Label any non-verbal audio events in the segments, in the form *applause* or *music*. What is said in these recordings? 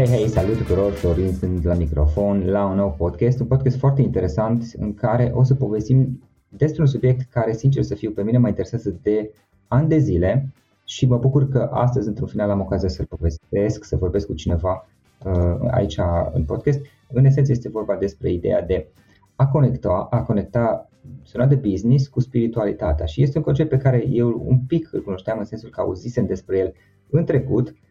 Hei, hei, salut tuturor, Florin sunt la microfon la un nou podcast, un podcast foarte interesant în care o să povestim despre un subiect care, sincer să fiu, pe mine mă interesează de ani de zile și mă bucur că astăzi, într-un final, am ocazia să-l povestesc, să vorbesc cu cineva uh, aici în podcast. În esență este vorba despre ideea de a conecta, a conecta zona de business cu spiritualitatea și este un concept pe care eu un pic îl cunoșteam în sensul că auzisem despre el în trecut, Um,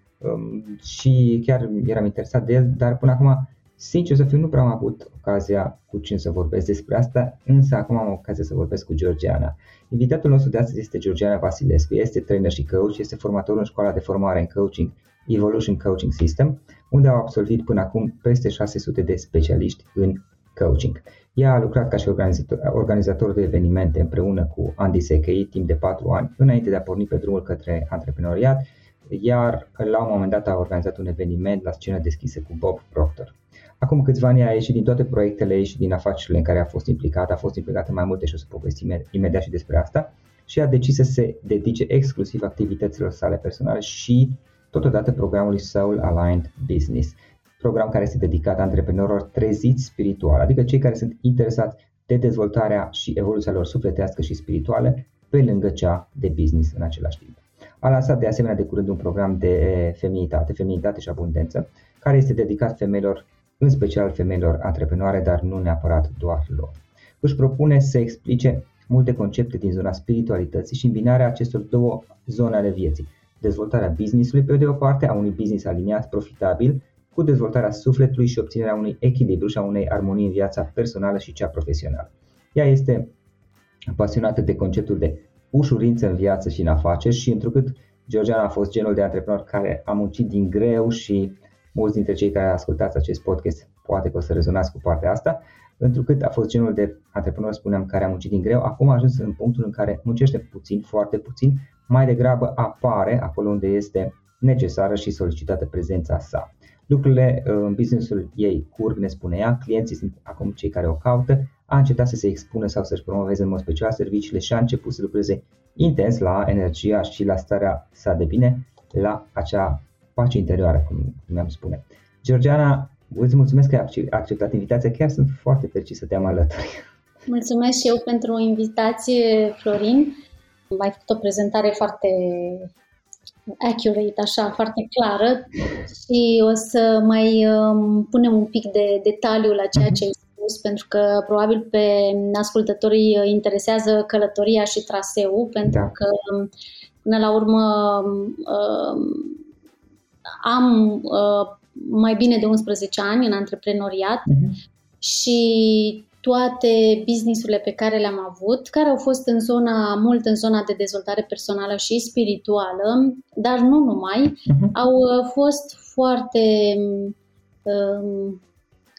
și chiar eram interesat de el, dar până acum, sincer să fiu, nu prea am avut ocazia cu cine să vorbesc despre asta, însă acum am ocazia să vorbesc cu Georgiana. Invitatul nostru de astăzi este Georgiana Vasilescu, este trainer și coach, este formator în școala de formare în coaching Evolution Coaching System, unde au absolvit până acum peste 600 de specialiști în coaching. Ea a lucrat ca și organizator, organizator de evenimente împreună cu Andy Sekei timp de 4 ani, înainte de a porni pe drumul către antreprenoriat iar la un moment dat a organizat un eveniment la scenă deschisă cu Bob Proctor. Acum câțiva ani a ieșit din toate proiectele ei și din afacerile în care a fost implicat, a fost implicat în mai multe și o să povestim imediat și despre asta, și a decis să se dedice exclusiv activităților sale personale și totodată programului Soul Aligned Business, program care este dedicat antreprenorilor treziți spiritual, adică cei care sunt interesați de dezvoltarea și evoluția lor sufletească și spirituale, pe lângă cea de business în același timp. A lansat de asemenea de curând un program de feminitate, feminitate și abundență, care este dedicat femeilor, în special femeilor antreprenoare, dar nu neapărat doar lor. Își propune să explice multe concepte din zona spiritualității și îmbinarea acestor două zone ale vieții. Dezvoltarea businessului pe de o parte, a unui business aliniat, profitabil, cu dezvoltarea sufletului și obținerea unui echilibru și a unei armonii în viața personală și cea profesională. Ea este pasionată de conceptul de ușurință în viață și în afaceri și întrucât Georgiana a fost genul de antreprenor care a muncit din greu și mulți dintre cei care ascultați acest podcast poate că o să rezonați cu partea asta, întrucât a fost genul de antreprenor, spuneam, care a muncit din greu, acum a ajuns în punctul în care muncește puțin, foarte puțin, mai degrabă apare acolo unde este necesară și solicitată prezența sa. Lucrurile uh, în businessul ei curg, ne spune ea, clienții sunt acum cei care o caută, a încetat să se expună sau să-și promoveze în mod special serviciile și a început să lucreze intens la energia și la starea sa de bine, la acea pace interioară, cum, cum mi-am spune. Georgiana, îți mulțumesc că ai acceptat invitația, chiar sunt foarte fericit să te am alături. Mulțumesc și eu pentru invitație, Florin. Ai făcut o prezentare foarte accurate, așa, foarte clară *laughs* și o să mai um, punem un pic de detaliu la ceea ce ai spus, pentru că probabil pe ascultătorii interesează călătoria și traseul, pentru da. că până la urmă um, am uh, mai bine de 11 ani în antreprenoriat uh-huh. și toate businessurile pe care le-am avut, care au fost în zona, mult în zona de dezvoltare personală și spirituală, dar nu numai, uh-huh. au uh, fost foarte um,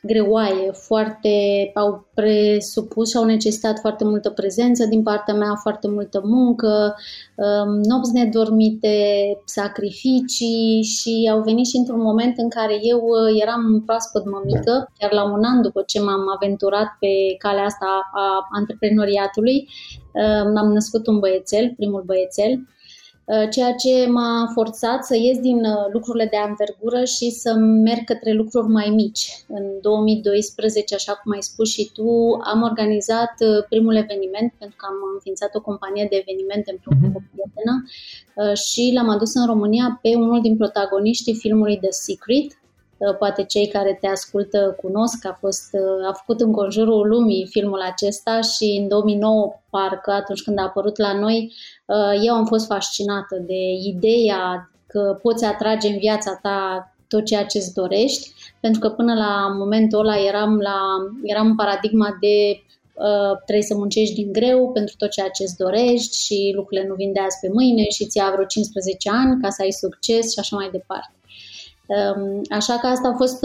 greoaie, foarte, au presupus și au necesitat foarte multă prezență din partea mea, foarte multă muncă, um, nopți nedormite, sacrificii și au venit și într-un moment în care eu uh, eram proaspăt mămică, chiar la un an după ce m-am aventurat pe calea asta a antreprenoriatului, um, am născut un băiețel, primul băiețel, Uh, ceea ce m-a forțat să ies din uh, lucrurile de anvergură și să merg către lucruri mai mici. În 2012, așa cum ai spus și tu, am organizat uh, primul eveniment pentru că am înființat o companie de evenimente împreună uh-huh. cu o prietenă și l-am adus în România pe unul din protagoniștii filmului The Secret, Uh, poate cei care te ascultă cunosc, a, fost, uh, a făcut în conjurul lumii filmul acesta și în 2009, parcă atunci când a apărut la noi, uh, eu am fost fascinată de ideea că poți atrage în viața ta tot ceea ce îți dorești, pentru că până la momentul ăla eram, la, eram în paradigma de uh, trebuie să muncești din greu pentru tot ceea ce îți dorești și lucrurile nu vin de azi pe mâine și ți-a vreo 15 ani ca să ai succes și așa mai departe. Um, așa că asta a fost,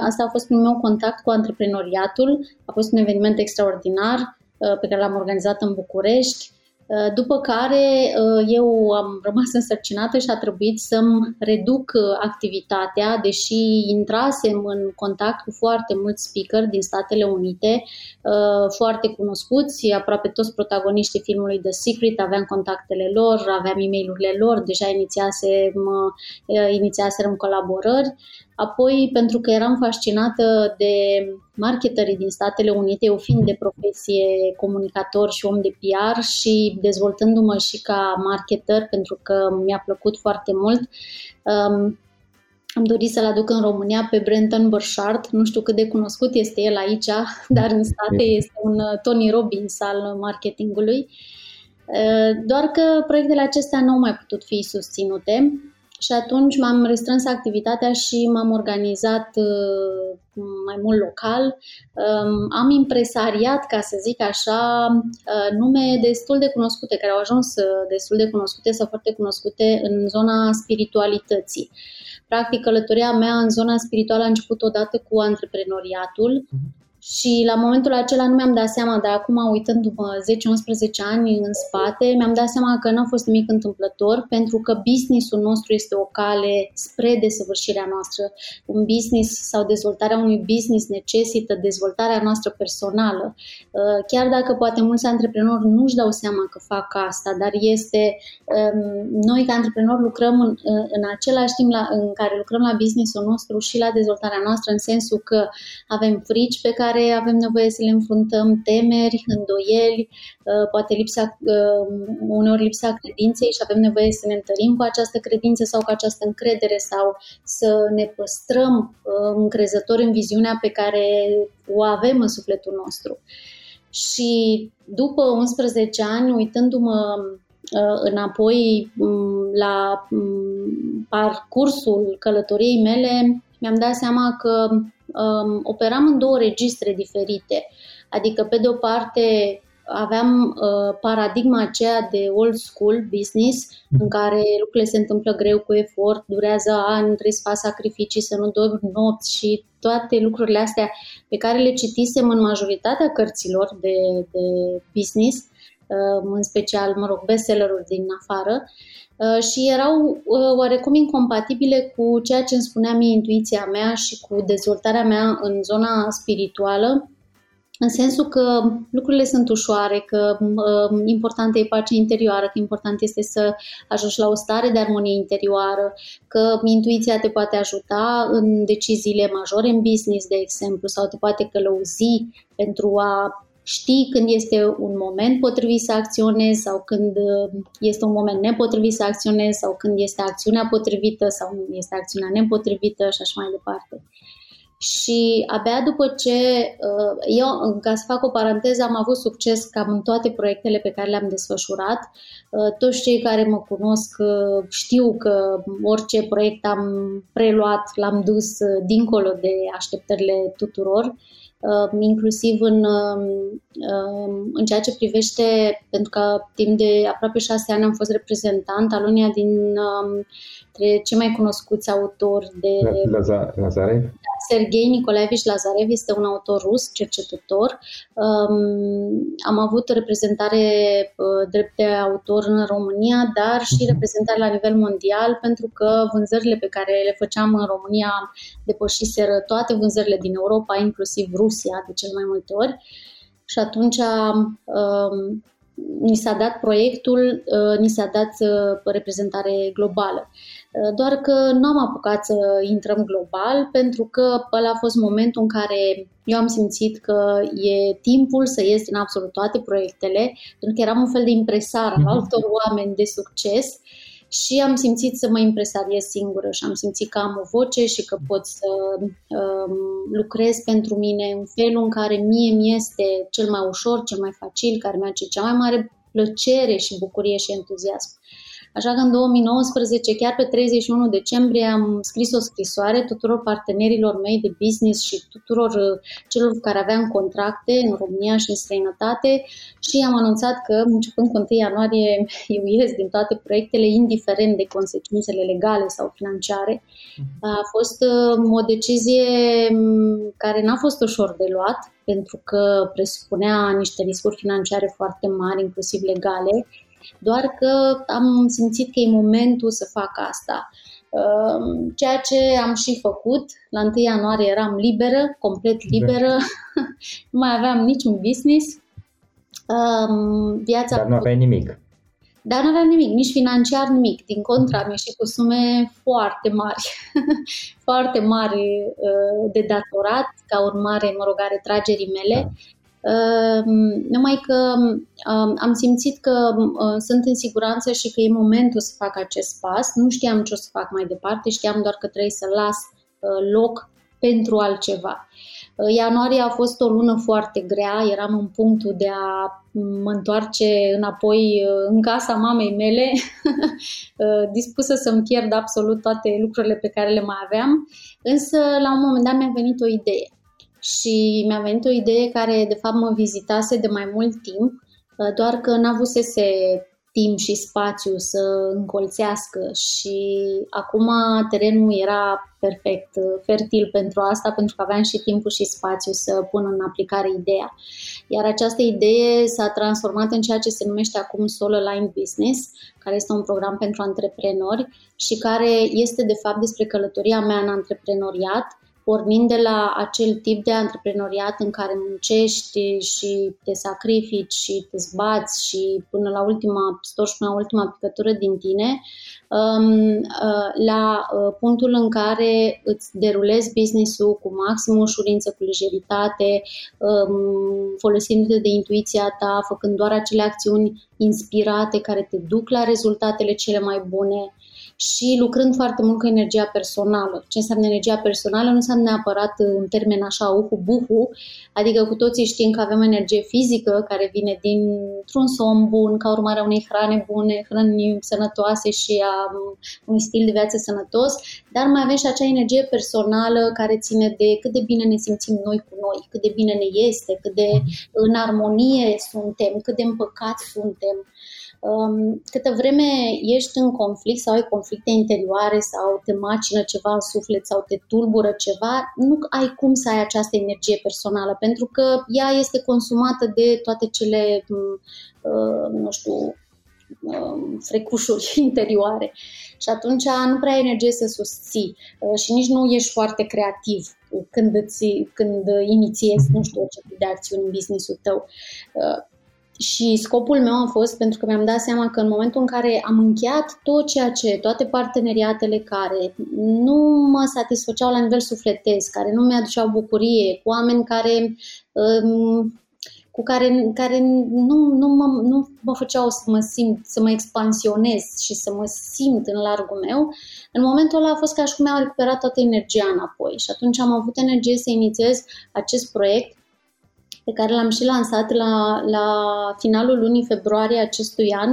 asta a fost primul meu contact cu antreprenoriatul. A fost un eveniment extraordinar uh, pe care l-am organizat în București. Uh, după care uh, eu am rămas însărcinată și a trebuit să-mi reduc uh, activitatea, deși intrasem în contact cu foarte mulți speaker din Statele Unite, foarte cunoscuți, aproape toți protagoniștii filmului The Secret, aveam contactele lor, aveam e mail lor, deja inițiasem, inițiaserăm colaborări. Apoi, pentru că eram fascinată de marketerii din Statele Unite, eu fiind de profesie comunicator și om de PR și dezvoltându-mă și ca marketer, pentru că mi-a plăcut foarte mult, um, am dorit să-l aduc în România pe Brenton Burchard. Nu știu cât de cunoscut este el aici, dar în state este un uh, Tony Robbins al marketingului. Uh, doar că proiectele acestea nu au mai putut fi susținute și atunci m-am restrâns activitatea și m-am organizat uh, mai mult local. Um, am impresariat, ca să zic așa, uh, nume destul de cunoscute, care au ajuns uh, destul de cunoscute sau foarte cunoscute în zona spiritualității. Practic, călătoria mea în zona spirituală a început odată cu antreprenoriatul. Uh-huh și la momentul acela nu mi-am dat seama, dar acum uitându-mă 10-11 ani în spate, mi-am dat seama că nu a fost nimic întâmplător pentru că businessul nostru este o cale spre desăvârșirea noastră. Un business sau dezvoltarea unui business necesită dezvoltarea noastră personală. Uh, chiar dacă poate mulți antreprenori nu-și dau seama că fac asta, dar este um, noi ca antreprenori lucrăm în, în același timp la, în care lucrăm la businessul nostru și la dezvoltarea noastră în sensul că avem frici pe care care avem nevoie să le înfruntăm, temeri, îndoieli, uh, poate lipsa, uh, uneori lipsa credinței și avem nevoie să ne întărim cu această credință sau cu această încredere sau să ne păstrăm uh, încrezători în viziunea pe care o avem în sufletul nostru. Și după 11 ani, uitându-mă înapoi mm, la mm, parcursul călătoriei mele, mi-am dat seama că um, operam în două registre diferite. Adică, pe de o parte, aveam uh, paradigma aceea de old school business, mm. în care lucrurile se întâmplă greu cu efort, durează ani, trebuie să faci sacrificii, să nu dormi nopți și toate lucrurile astea pe care le citisem în majoritatea cărților de, de business, uh, în special, mă rog, bestseller-uri din afară. Uh, și erau uh, oarecum incompatibile cu ceea ce îmi spunea mie intuiția mea și cu dezvoltarea mea în zona spirituală, în sensul că lucrurile sunt ușoare, că uh, importantă e pacea interioară, că important este să ajungi la o stare de armonie interioară, că intuiția te poate ajuta în deciziile majore în business, de exemplu, sau te poate călăuzi pentru a știi când este un moment potrivit să acționezi sau când uh, este un moment nepotrivit să acționezi sau când este acțiunea potrivită sau este acțiunea nepotrivită și așa mai departe. Și abia după ce uh, eu, ca să fac o paranteză, am avut succes cam în toate proiectele pe care le-am desfășurat. Uh, toți cei care mă cunosc știu că orice proiect am preluat, l-am dus dincolo de așteptările tuturor Uh, inclusiv în, um, um, în ceea ce privește, pentru că timp de aproape șase ani am fost reprezentant al uneia din um, dintre cei mai cunoscuți autori de... Lazarev? Sergei Nicolaevici Lazarev este un autor rus, cercetător. Um, am avut reprezentare uh, drept de autor în România, dar și mhm. reprezentare la nivel mondial, pentru că vânzările pe care le făceam în România depășiseră toate vânzările din Europa, inclusiv Rusia, de cel mai multe ori. Și atunci um, ni s-a dat proiectul, uh, ni s-a dat uh, reprezentare globală. Uh, doar că nu am apucat să intrăm global pentru că ăla a fost momentul în care eu am simțit că e timpul să ies din absolut toate proiectele, pentru că eram un fel de impresar al mhm. altor oameni de succes și am simțit să mă impresariez singură și am simțit că am o voce și că pot să um, lucrez pentru mine în felul în care mie mi este cel mai ușor, cel mai facil, care mi-aduce cea mai mare plăcere și bucurie și entuziasm. Așa că în 2019, chiar pe 31 decembrie, am scris o scrisoare tuturor partenerilor mei de business și tuturor uh, celor cu care aveam contracte în România și în străinătate și am anunțat că începând cu 1 ianuarie *laughs* eu ies din toate proiectele, indiferent de consecințele legale sau financiare. A fost uh, o decizie mm, care n-a fost ușor de luat, pentru că presupunea niște riscuri financiare foarte mari, inclusiv legale, doar că am simțit că e momentul să fac asta. Um, ceea ce am și făcut, la 1 ianuarie eram liberă, complet da. liberă, *laughs* nu mai aveam niciun business. Um, viața Dar nu aveai nimic. Dar nu aveam nimic, nici financiar nimic. Din contra, am ieșit cu sume foarte mari, *laughs* foarte mari uh, de datorat, ca urmare, mă rog, a retragerii mele. Da. Numai că am simțit că sunt în siguranță și că e momentul să fac acest pas. Nu știam ce o să fac mai departe, știam doar că trebuie să las uh, loc pentru altceva. Uh, ianuarie a fost o lună foarte grea, eram în punctul de a mă întoarce înapoi uh, în casa mamei mele, *laughs* dispusă să-mi pierd absolut toate lucrurile pe care le mai aveam, însă la un moment dat mi-a venit o idee și mi-a venit o idee care de fapt mă vizitase de mai mult timp, uh, doar că n-avusese timp și spațiu să încolțească și acum terenul era perfect, uh, fertil pentru asta, pentru că aveam și timpul și spațiu să pun în aplicare ideea. Iar această idee s-a transformat în ceea ce se numește acum Solo Line Business, care este un program pentru antreprenori și care este de fapt despre călătoria mea în antreprenoriat, pornind de la acel tip de antreprenoriat în care muncești și te sacrifici și te zbați și până la ultima, storci până la ultima picătură din tine, um, uh, la uh, punctul în care îți derulezi business-ul cu maximă ușurință, cu lejeritate, um, folosindu-te de intuiția ta, făcând doar acele acțiuni inspirate care te duc la rezultatele cele mai bune și lucrând foarte mult cu energia personală. Ce înseamnă energia personală? Nu înseamnă neapărat în termen așa uhu-buhu, adică cu toții știm că avem energie fizică care vine dintr-un somn bun, ca urmare a unei hrane bune, hrăni sănătoase și a unui stil de viață sănătos, dar mai avem și acea energie personală care ține de cât de bine ne simțim noi cu noi, cât de bine ne este, cât de în armonie suntem, cât de împăcați suntem. Um, câtă vreme ești în conflict sau ai conflicte interioare sau te macină ceva în suflet sau te tulbură ceva, nu ai cum să ai această energie personală, pentru că ea este consumată de toate cele, mm, uh, nu știu, um, frecușuri *laughs* interioare. Și atunci nu prea ai energie să susții uh, și nici nu ești foarte creativ când, îți, când inițiezi, nu știu, ce de acțiuni în business-ul tău. Uh, și scopul meu a fost, pentru că mi-am dat seama că în momentul în care am încheiat tot ceea ce, toate parteneriatele care nu mă satisfăceau la nivel sufletesc, care nu mi-aduceau bucurie, cu oameni care, um, cu care, care nu, nu, mă, nu mă făceau să mă simt, să mă expansionez și să mă simt în largul meu, în momentul ăla a fost ca și cum mi-am recuperat toată energia înapoi. Și atunci am avut energie să inițiez acest proiect pe care l-am și lansat la, la finalul lunii februarie acestui an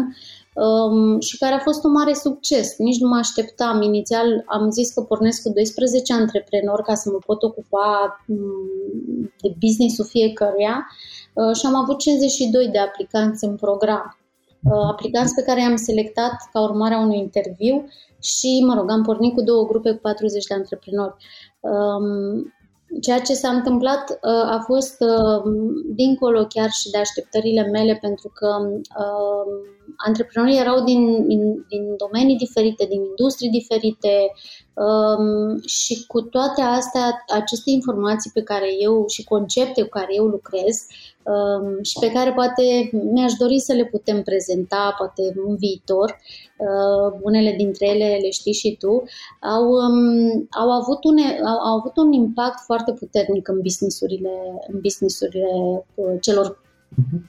um, și care a fost un mare succes. Nici nu mă așteptam. Inițial am zis că pornesc cu 12 antreprenori ca să mă pot ocupa um, de business-ul fiecăruia uh, și am avut 52 de aplicanți în program. Uh, aplicanți pe care i-am selectat ca urmare a unui interviu și, mă rog, am pornit cu două grupe cu 40 de antreprenori. Um, Ceea ce s-a întâmplat uh, a fost uh, dincolo chiar și de așteptările mele, pentru că uh, antreprenorii erau din, din, din domenii diferite, din industrii diferite, Um, și cu toate astea, aceste informații pe care eu și concepte cu care eu lucrez um, și pe care poate mi-aș dori să le putem prezenta, poate în viitor, uh, unele dintre ele le știi și tu, au, um, au, avut, une, au, au avut un impact foarte puternic în businessurile, în businessurile uh, celor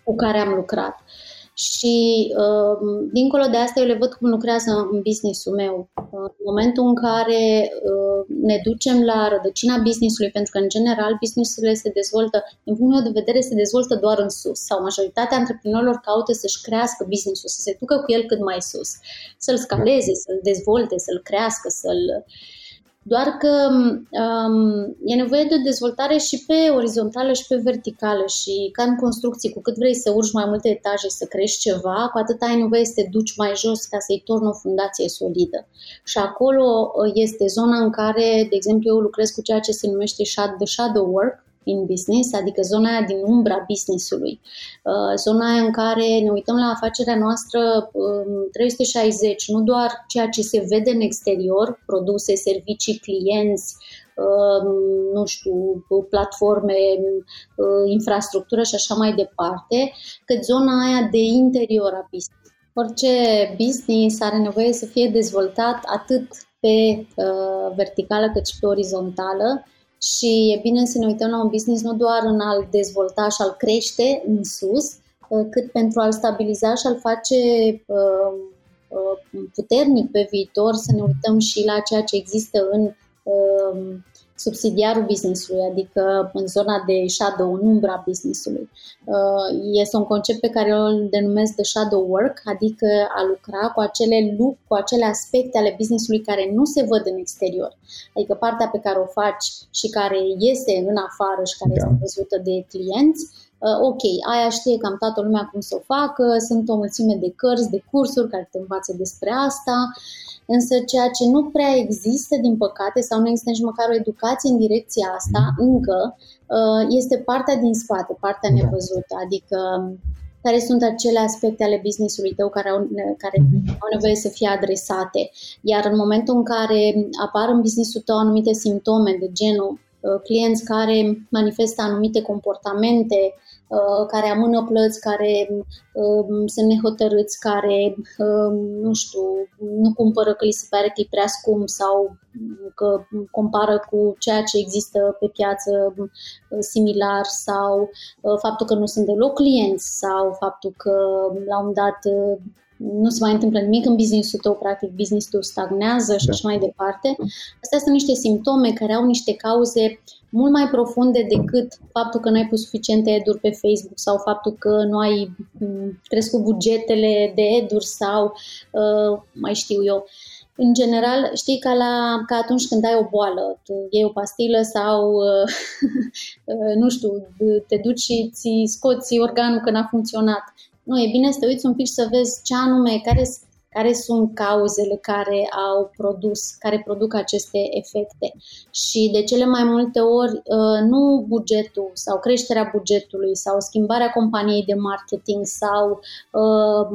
cu care am lucrat. Și uh, dincolo de asta eu le văd cum lucrează în businessul meu. Uh, în momentul în care uh, ne ducem la rădăcina businessului, pentru că în general businessurile se dezvoltă, din punctul meu de vedere, se dezvoltă doar în sus sau majoritatea antreprenorilor caută să-și crească businessul, să se ducă cu el cât mai sus, să-l scaleze, să-l dezvolte, să-l crească, să-l doar că um, e nevoie de o dezvoltare și pe orizontală și pe verticală și ca în construcții, cu cât vrei să urci mai multe etaje să crești ceva, cu atât ai nevoie să te duci mai jos ca să-i torni o fundație solidă. Și acolo uh, este zona în care, de exemplu, eu lucrez cu ceea ce se numește the shadow work, in business, adică zona aia din umbra businessului, uh, zona aia în care ne uităm la afacerea noastră 360, um, nu doar ceea ce se vede în exterior, produse, servicii, clienți, um, nu știu, platforme, uh, infrastructură și așa mai departe, cât zona aia de interior a business. Orice business are nevoie să fie dezvoltat atât pe uh, verticală cât și pe orizontală și e bine să ne uităm la un business nu doar în a-l dezvolta și a-l crește în sus, uh, cât pentru a-l stabiliza și a-l face uh, uh, puternic pe viitor, să ne uităm și la ceea ce există în subsidiarul businessului, adică în zona de shadow, în umbra businessului. Uh, este un concept pe care îl denumesc de shadow work, adică a lucra cu acele loop, cu acele aspecte ale businessului care nu se văd în exterior. Adică partea pe care o faci și care iese în afară și care da. este văzută de clienți, uh, ok, aia știe cam toată lumea cum să o facă, sunt o mulțime de cărți, de cursuri care te învață despre asta, Însă ceea ce nu prea există, din păcate, sau nu există nici măcar o educație în direcția asta, mm. încă, uh, este partea din spate, partea da. nevăzută, adică um, care sunt acele aspecte ale businessului tău care au, care mm-hmm. au nevoie să fie adresate. Iar în momentul în care apar în businessul tău anumite simptome de genul uh, clienți care manifestă anumite comportamente Uh, care amână plăți, care um, sunt nehotărâți, care, um, nu știu, nu cumpără că li se pare că e prea scump sau că compară cu ceea ce există pe piață uh, similar sau uh, faptul că nu sunt deloc clienți sau faptul că la un dat nu se mai întâmplă nimic în businessul tău, practic businessul stagnează și da. așa mai departe. Astea sunt niște simptome care au niște cauze mult mai profunde decât faptul că nu ai pus suficiente eduri pe Facebook sau faptul că nu ai mm, crescut bugetele de eduri sau uh, mai știu eu. În general, știi ca, la, ca atunci când ai o boală, tu iei o pastilă sau, uh, *laughs* uh, nu știu, te duci și ți scoți organul că n-a funcționat. Nu, e bine să te uiți un pic și să vezi ce anume, care care sunt cauzele care au produs, care produc aceste efecte. Și de cele mai multe ori uh, nu bugetul sau creșterea bugetului sau schimbarea companiei de marketing sau uh,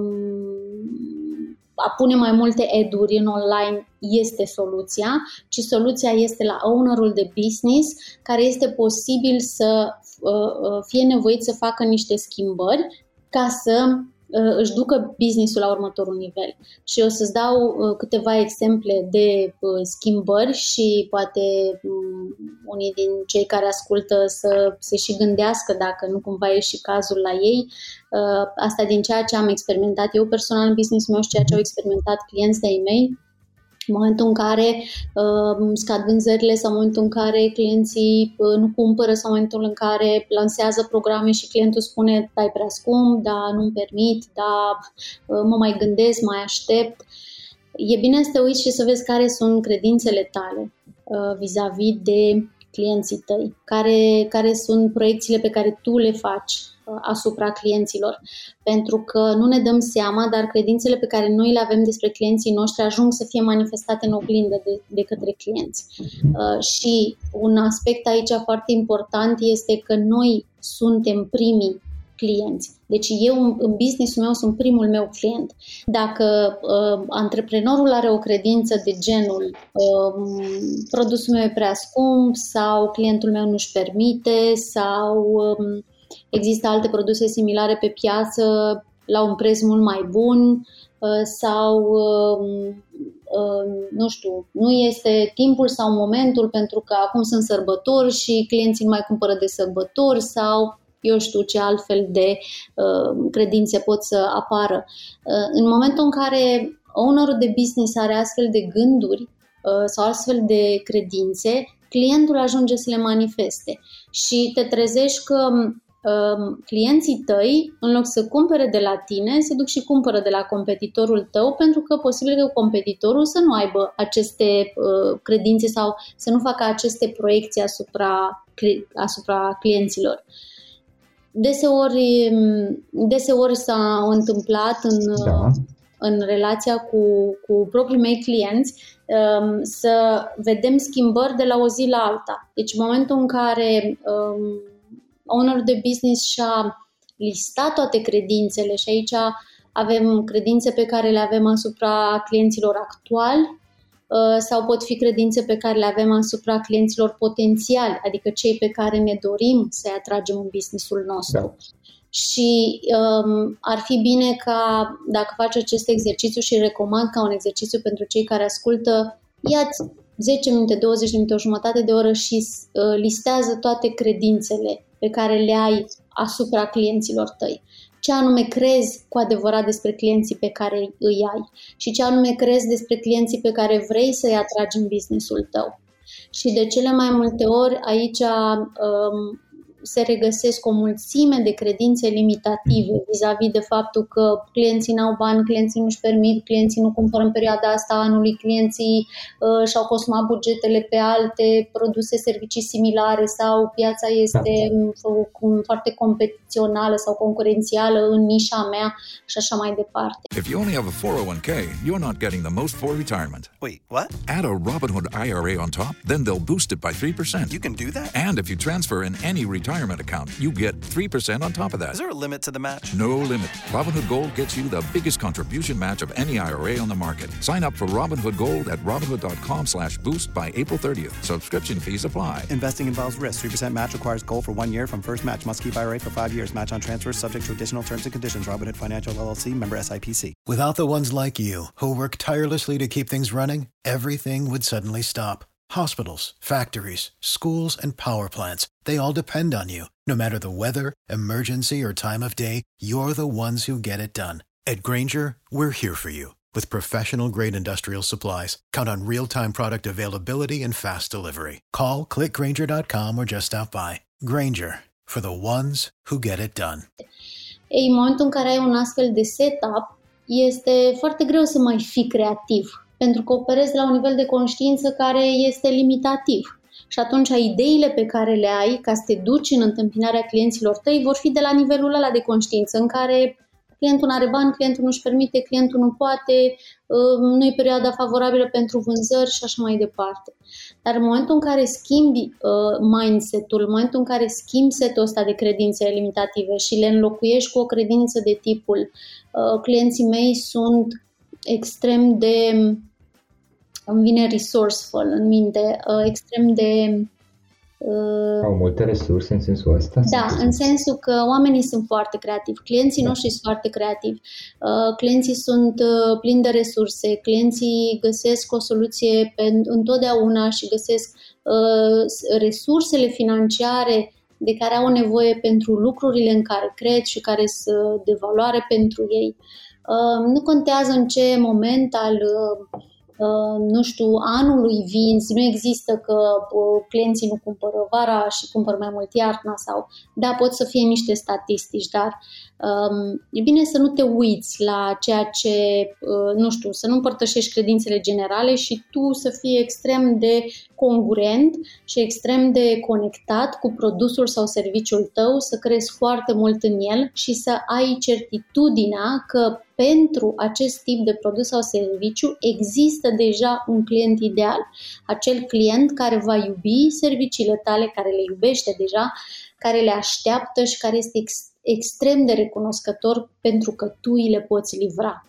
a pune mai multe eduri în online este soluția, ci soluția este la ownerul de business care este posibil să uh, fie nevoit să facă niște schimbări ca să Uh, își ducă businessul la următorul nivel. Și o să-ți dau uh, câteva exemple de uh, schimbări și poate um, unii din cei care ascultă să se și gândească dacă nu cumva e și cazul la ei. Asta din ceea ce am experimentat eu personal în business meu și ceea ce au experimentat clienții de mei în momentul în care uh, scad vânzările sau în momentul în care clienții uh, nu cumpără sau în momentul în care lansează programe și clientul spune dai prea scump, da, nu-mi permit, da, uh, mă mai gândesc, mai aștept. E bine să te uiți și să vezi care sunt credințele tale uh, vis-a-vis de clienții tăi, care, care sunt proiecțiile pe care tu le faci asupra clienților. Pentru că nu ne dăm seama, dar credințele pe care noi le avem despre clienții noștri ajung să fie manifestate în oglindă de, de către clienți. Uh, și un aspect aici foarte important este că noi suntem primii clienți. Deci eu în businessul meu sunt primul meu client. Dacă uh, antreprenorul are o credință de genul uh, produsul meu e prea scump sau clientul meu nu-și permite sau uh, Există alte produse similare pe piață la un preț mult mai bun uh, sau um, um, nu știu, nu este timpul sau momentul pentru că acum sunt sărbători și clienții nu mai cumpără de sărbători sau eu știu ce altfel de uh, credințe pot să apară. Uh, în momentul în care ownerul de business are astfel de gânduri uh, sau astfel de credințe, clientul ajunge să le manifeste și te trezești că um, clienții tăi, în loc să cumpere de la tine, se duc și cumpără de la competitorul tău, pentru că posibil că competitorul să nu aibă aceste uh, credințe sau să nu facă aceste proiecții asupra, asupra clienților. Deseori, deseori s-a întâmplat în, da. în relația cu, cu proprii mei clienți um, să vedem schimbări de la o zi la alta. Deci în momentul în care um, owner de business și-a listat toate credințele și aici avem credințe pe care le avem asupra clienților actuali uh, sau pot fi credințe pe care le avem asupra clienților potențiali, adică cei pe care ne dorim să-i atragem în businessul nostru. Da. Și um, ar fi bine ca, dacă faci acest exercițiu și recomand ca un exercițiu pentru cei care ascultă, ia-ți 10 minute, 20 minute, o jumătate de oră și uh, listează toate credințele pe care le ai asupra clienților tăi. Ce anume crezi cu adevărat despre clienții pe care îi ai și ce anume crezi despre clienții pe care vrei să-i atragi în businessul tău. Și de cele mai multe ori aici um, se regăsesc o mulțime de credințe limitative vis-a-vis de faptul că clienții n-au bani, clienții nu-și permit, clienții nu cumpără în perioada asta anului, clienții uh, și-au consumat bugetele pe alte produse, servicii similare sau piața este da. foarte competițională sau concurențială în nișa mea și așa mai departe. If you only have a 401k, you're not getting the most for retirement. Wait, what? Add a Robinhood IRA on top, then they'll boost it by 3%. You can do that? And if you transfer in any retirement retirement account, you get 3% on top of that. Is there a limit to the match? No limit. Robinhood Gold gets you the biggest contribution match of any IRA on the market. Sign up for Robinhood Gold at Robinhood.com slash boost by April 30th. Subscription fees apply. Investing involves risk. 3% match requires gold for one year from first match. Must keep IRA for five years. Match on transfers subject to additional terms and conditions. Robinhood Financial LLC member SIPC. Without the ones like you who work tirelessly to keep things running, everything would suddenly stop. Hospitals, factories, schools, and power plants, they all depend on you. No matter the weather, emergency, or time of day, you're the ones who get it done. At Granger, we're here for you with professional grade industrial supplies. Count on real time product availability and fast delivery. Call clickgranger.com or just stop by. Granger for the ones who get it done. Ei, în care ai un astfel de setup, este foarte greu să mai fii creativ. Pentru că operezi la un nivel de conștiință care este limitativ. Și atunci ideile pe care le ai ca să te duci în întâmpinarea clienților tăi vor fi de la nivelul ăla de conștiință în care clientul nu are bani, clientul nu-și permite, clientul nu poate, uh, nu e perioada favorabilă pentru vânzări și așa mai departe. Dar în momentul în care schimbi uh, mindset-ul, în momentul în care schimbi setul ăsta de credințe limitative și le înlocuiești cu o credință de tipul uh, clienții mei sunt extrem de îmi vine resourceful în minte, uh, extrem de... Uh, Au multe resurse în sensul ăsta? Da, în sensul că oamenii sunt foarte creativi, clienții da. noștri sunt foarte creativi, uh, clienții sunt uh, plini de resurse, clienții găsesc o soluție pe, întotdeauna și găsesc uh, resursele financiare de care au nevoie pentru lucrurile în care cred și care sunt de valoare pentru ei. Uh, nu contează în ce moment al uh, Uh, nu știu, anului vinzi, nu există că uh, clienții nu cumpără vara și cumpără mai mult iarna sau, da, pot să fie niște statistici, dar um, e bine să nu te uiți la ceea ce, uh, nu știu, să nu împărtășești credințele generale și tu să fii extrem de congruent și extrem de conectat cu produsul sau serviciul tău, să crezi foarte mult în el și să ai certitudinea că pentru acest tip de produs sau serviciu există deja un client ideal. Acel client care va iubi serviciile tale, care le iubește deja, care le așteaptă și care este ex- extrem de recunoscător pentru că tu îi le poți livra.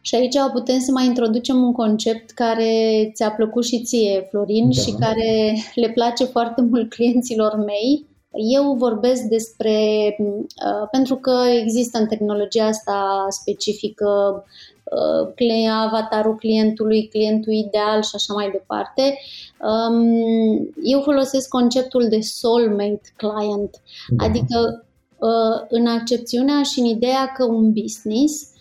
Și aici putem să mai introducem un concept care ți-a plăcut și ție, Florin, da. și care le place foarte mult clienților mei, Eu vorbesc despre, uh, pentru că există în tehnologia asta specifică uh, avatarul clientului, clientul ideal și așa mai departe. Um, eu folosesc conceptul de soulmate client, da. adică uh, în accepțiunea și în ideea că un business Uh,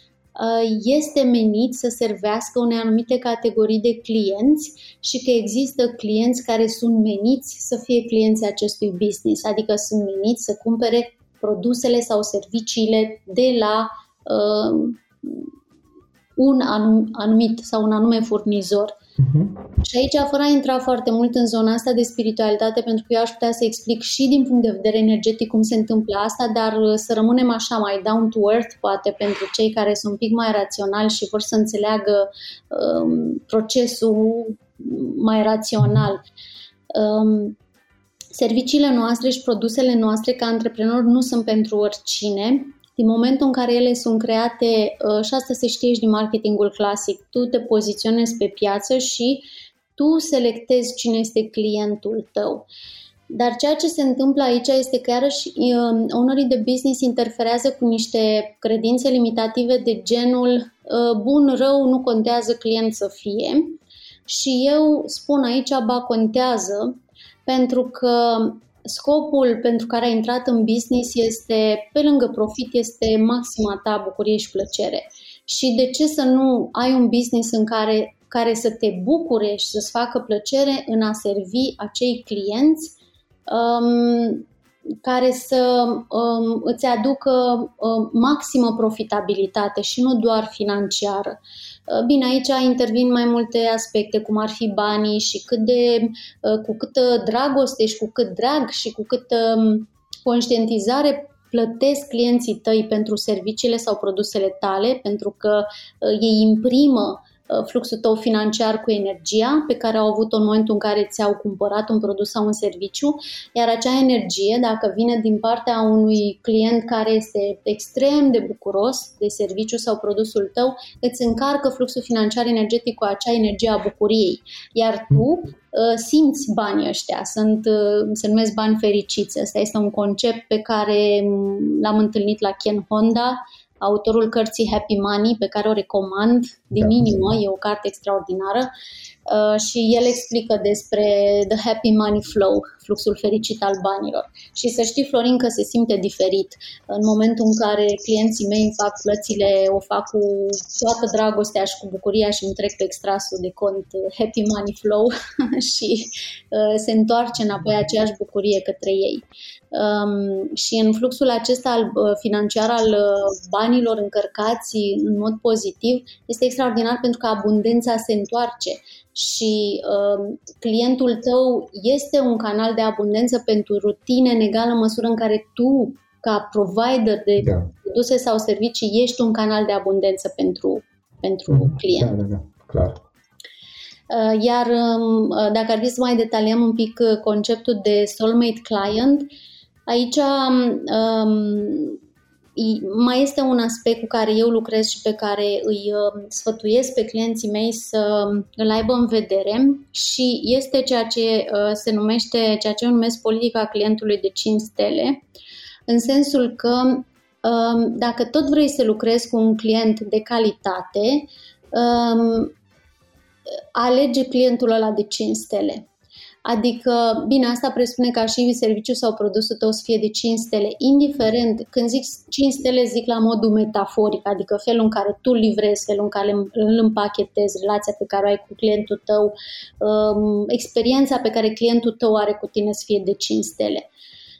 este menit să servească unei anumite categorii de clienți și că există clienți care sunt meniți să fie clienții acestui business, adică sunt meniți să cumpere produsele sau serviciile de la uh, un anumit sau un anume furnizor. Uh-huh. Și aici, fără a intra foarte mult în zona asta de spiritualitate, pentru că eu aș putea să explic și din punct de vedere energetic cum se întâmplă asta, dar uh, să rămânem așa mai down to earth, poate, pentru cei care sunt un pic mai raționali și vor să înțeleagă um, procesul mai rațional. Um, serviciile noastre și produsele noastre ca antreprenori nu sunt pentru oricine din momentul în care ele sunt create, uh, și asta se știe și din marketingul clasic, tu te poziționezi pe piață și tu selectezi cine este clientul tău. Dar ceea ce se întâmplă aici este că iarăși uh, onorii de business interferează cu niște credințe limitative de genul uh, bun, rău, nu contează client să fie. Și eu spun aici, ba contează, pentru că scopul pentru care ai intrat în business este, pe lângă profit, este maxima ta bucurie și plăcere. Și de ce să nu ai un business în care, care să te bucure și să-ți facă plăcere în a servi acei clienți um, care să um, îți aducă um, maximă profitabilitate și nu doar financiară. Uh, bine, aici intervin mai multe aspecte, cum ar fi banii și cât de, uh, cu câtă dragoste și cu cât drag și cu cât um, conștientizare plătesc clienții tăi pentru serviciile sau produsele tale, pentru că uh, ei imprimă Uh, fluxul tău financiar cu energia pe care au avut-o în momentul în care ți-au cumpărat un produs sau un serviciu, iar acea energie, dacă vine din partea unui client care este extrem de bucuros de serviciu sau produsul tău, îți încarcă fluxul financiar energetic cu acea energie a bucuriei. Iar tu uh, simți banii ăștia, sunt, uh, se numesc bani fericiți. Asta este un concept pe care mm, l-am întâlnit la Ken Honda, autorul cărții Happy Money, pe care o recomand din da. inimă, e o carte extraordinară uh, și el explică despre The Happy Money Flow, fluxul fericit al banilor. Și să știi, Florin, că se simte diferit. În momentul în care clienții mei fac plățile, o fac cu toată dragostea și cu bucuria și îmi trec pe extrasul de cont uh, Happy Money Flow *laughs* și uh, se întoarce înapoi aceeași bucurie către ei. Um, și în fluxul acesta al, uh, financiar al uh, banilor încărcați în mod pozitiv este extraordinar pentru că abundența se întoarce și um, clientul tău este un canal de abundență pentru tine în egală măsură în care tu ca provider de da. produse sau servicii ești un canal de abundență pentru, pentru mm, client. Da, da, da, clar. Uh, iar um, dacă ar fi să mai detaliem un pic conceptul de soulmate client, Aici um, mai este un aspect cu care eu lucrez și pe care îi uh, sfătuiesc pe clienții mei să îl aibă în vedere și este ceea ce uh, se numește, ceea ce eu numesc politica clientului de 5 stele, în sensul că um, dacă tot vrei să lucrezi cu un client de calitate, um, alege clientul ăla de 5 stele. Adică, bine, asta presupune ca și serviciul sau produsul tău să fie de 5 stele, indiferent, când zic 5 stele, zic la modul metaforic, adică felul în care tu livrezi, felul în care îl împachetezi, relația pe care o ai cu clientul tău, um, experiența pe care clientul tău are cu tine să fie de 5 stele.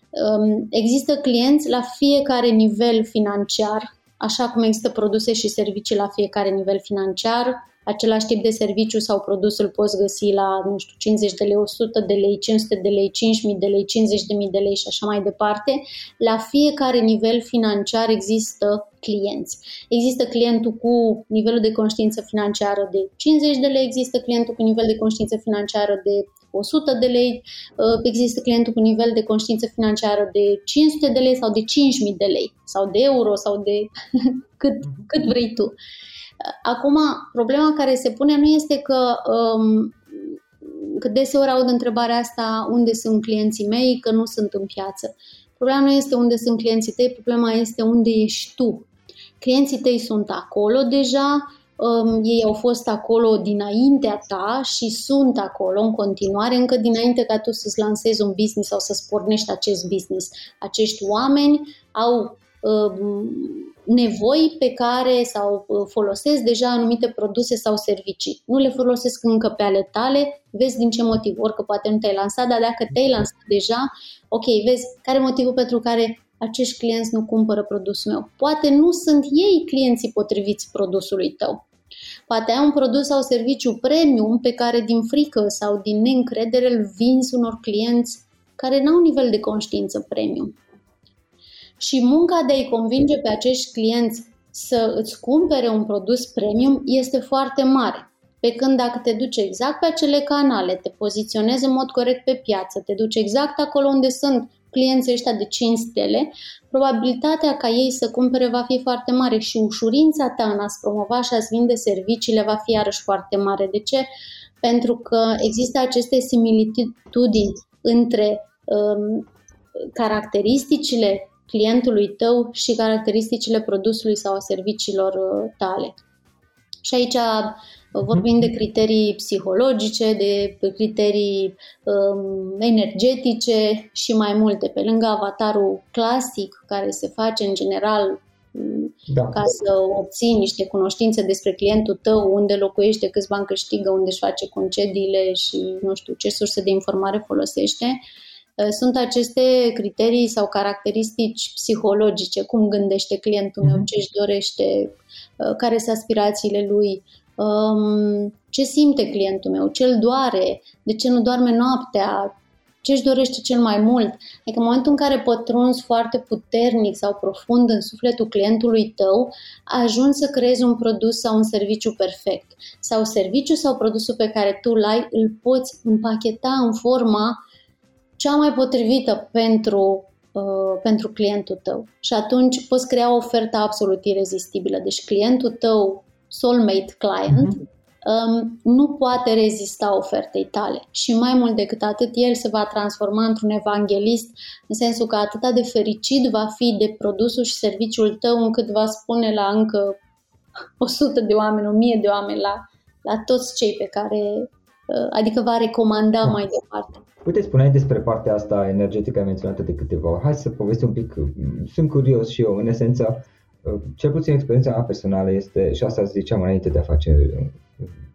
Um, există clienți la fiecare nivel financiar, așa cum există produse și servicii la fiecare nivel financiar, același tip de serviciu sau produs îl poți găsi la, nu știu, 50 de lei, 100 de lei, 500 de lei, 5.000 de lei, 50.000 de lei și așa mai departe. La fiecare nivel financiar există clienți. Există clientul cu nivelul de conștiință financiară de 50 de lei, există clientul cu nivel de conștiință financiară de 100 de lei, uh, există clientul cu nivel de conștiință financiară de 500 de lei sau de 5.000 de lei sau de euro sau de *laughs* cât, cât vrei tu. Acum, problema care se pune nu este că um, că deseori aud întrebarea asta, unde sunt clienții mei, că nu sunt în piață. Problema nu este unde sunt clienții tăi, problema este unde ești tu. Clienții tăi sunt acolo deja, um, ei au fost acolo dinaintea ta și sunt acolo în continuare, încă dinainte ca tu să-ți lansezi un business sau să-ți pornești acest business. Acești oameni au um, nevoi pe care sau uh, folosesc deja anumite produse sau servicii. Nu le folosesc încă pe ale tale, vezi din ce motiv, orică poate nu te-ai lansat, dar dacă te-ai lansat deja, ok, vezi care e motivul pentru care acești clienți nu cumpără produsul meu. Poate nu sunt ei clienții potriviți produsului tău. Poate ai un produs sau serviciu premium pe care din frică sau din neîncredere îl vinzi unor clienți care nu au nivel de conștiință premium și munca de a-i convinge pe acești clienți să îți cumpere un produs premium este foarte mare. Pe când dacă te duci exact pe acele canale, te poziționezi în mod corect pe piață, te duci exact acolo unde sunt clienții ăștia de 5 stele, probabilitatea ca ei să cumpere va fi foarte mare și ușurința ta în a-ți promova și a-ți vinde serviciile va fi iarăși foarte mare. De ce? Pentru că există aceste similitudini între um, caracteristicile clientului tău și caracteristicile produsului sau a serviciilor uh, tale. Și aici uh, vorbim de criterii psihologice, de criterii um, energetice și mai multe. Pe lângă avatarul clasic care se face în general um, da. ca să obții niște cunoștințe despre clientul tău, unde locuiește, câți bani câștigă, unde își face concediile și nu știu ce surse de informare folosește. Uh, Uh, sunt aceste criterii sau caracteristici psihologice, cum gândește clientul meu, mhm. ce își dorește, uh, care sunt aspirațiile lui, um, ce simte clientul meu, ce îl doare, de ce nu doarme noaptea, ce își dorește cel mai mult. Adică în momentul în care pătrunzi foarte puternic sau profund în sufletul clientului tău, ajungi să creezi un produs sau un serviciu perfect. Sau serviciu sau produsul pe care tu îl ai, îl poți împacheta în forma cea mai potrivită pentru, uh, pentru clientul tău. Și atunci poți crea o ofertă absolut irezistibilă. Deci clientul tău, soulmate client, uh-huh. um, nu poate rezista ofertei tale. Și mai mult decât atât, el se va transforma într-un evanghelist, în sensul că atât de fericit va fi de produsul și serviciul tău, încât va spune la încă 100 de oameni, 1000 de oameni, la, la toți cei pe care, uh, adică va recomanda da. mai departe. Uite, spuneai despre partea asta energetică menționată de câteva ori. Hai să povestim un pic. Sunt curios și eu. În esență, cel puțin experiența mea personală este, și asta ziceam înainte de a face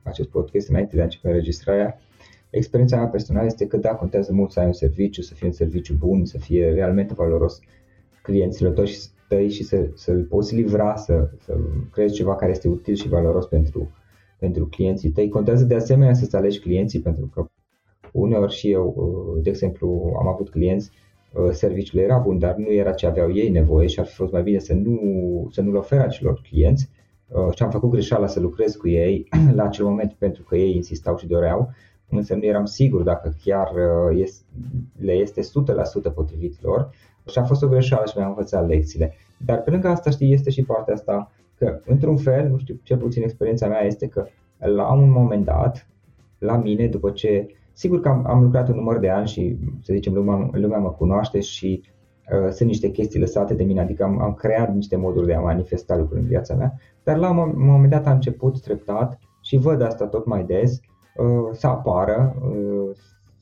acest podcast, înainte de a începe înregistrarea, experiența mea personală este că da, contează mult să ai un serviciu, să fie un serviciu bun, să fie realmente valoros clienților tăi și să, să-l poți livra, să, să creezi ceva care este util și valoros pentru, pentru clienții tăi. Contează de asemenea să-ți alegi clienții pentru că Uneori și eu, uh, de exemplu, am avut clienți, uh, serviciul era bun, dar nu era ce aveau ei nevoie și ar fi fost mai bine să nu, să nu-l ofer acelor clienți uh, și am făcut greșeala să lucrez cu ei *clears throat* la acel moment pentru că ei insistau și doreau, însă nu eram sigur dacă chiar le este 100% potrivit lor și a fost o greșeală și mi-am învățat lecțiile. Dar pe lângă asta, știi, este și partea asta că, într-un fel, nu știu, cel puțin experiența mea este că la un moment dat, la mine, după ce Sigur că am, am lucrat un număr de ani și, să zicem, lumea, lumea mă cunoaște și uh, sunt niște chestii lăsate de mine, adică am, am creat niște moduri de a manifesta lucruri în viața mea, dar la un moment dat a început treptat și văd asta tot mai des, uh, să apară, uh,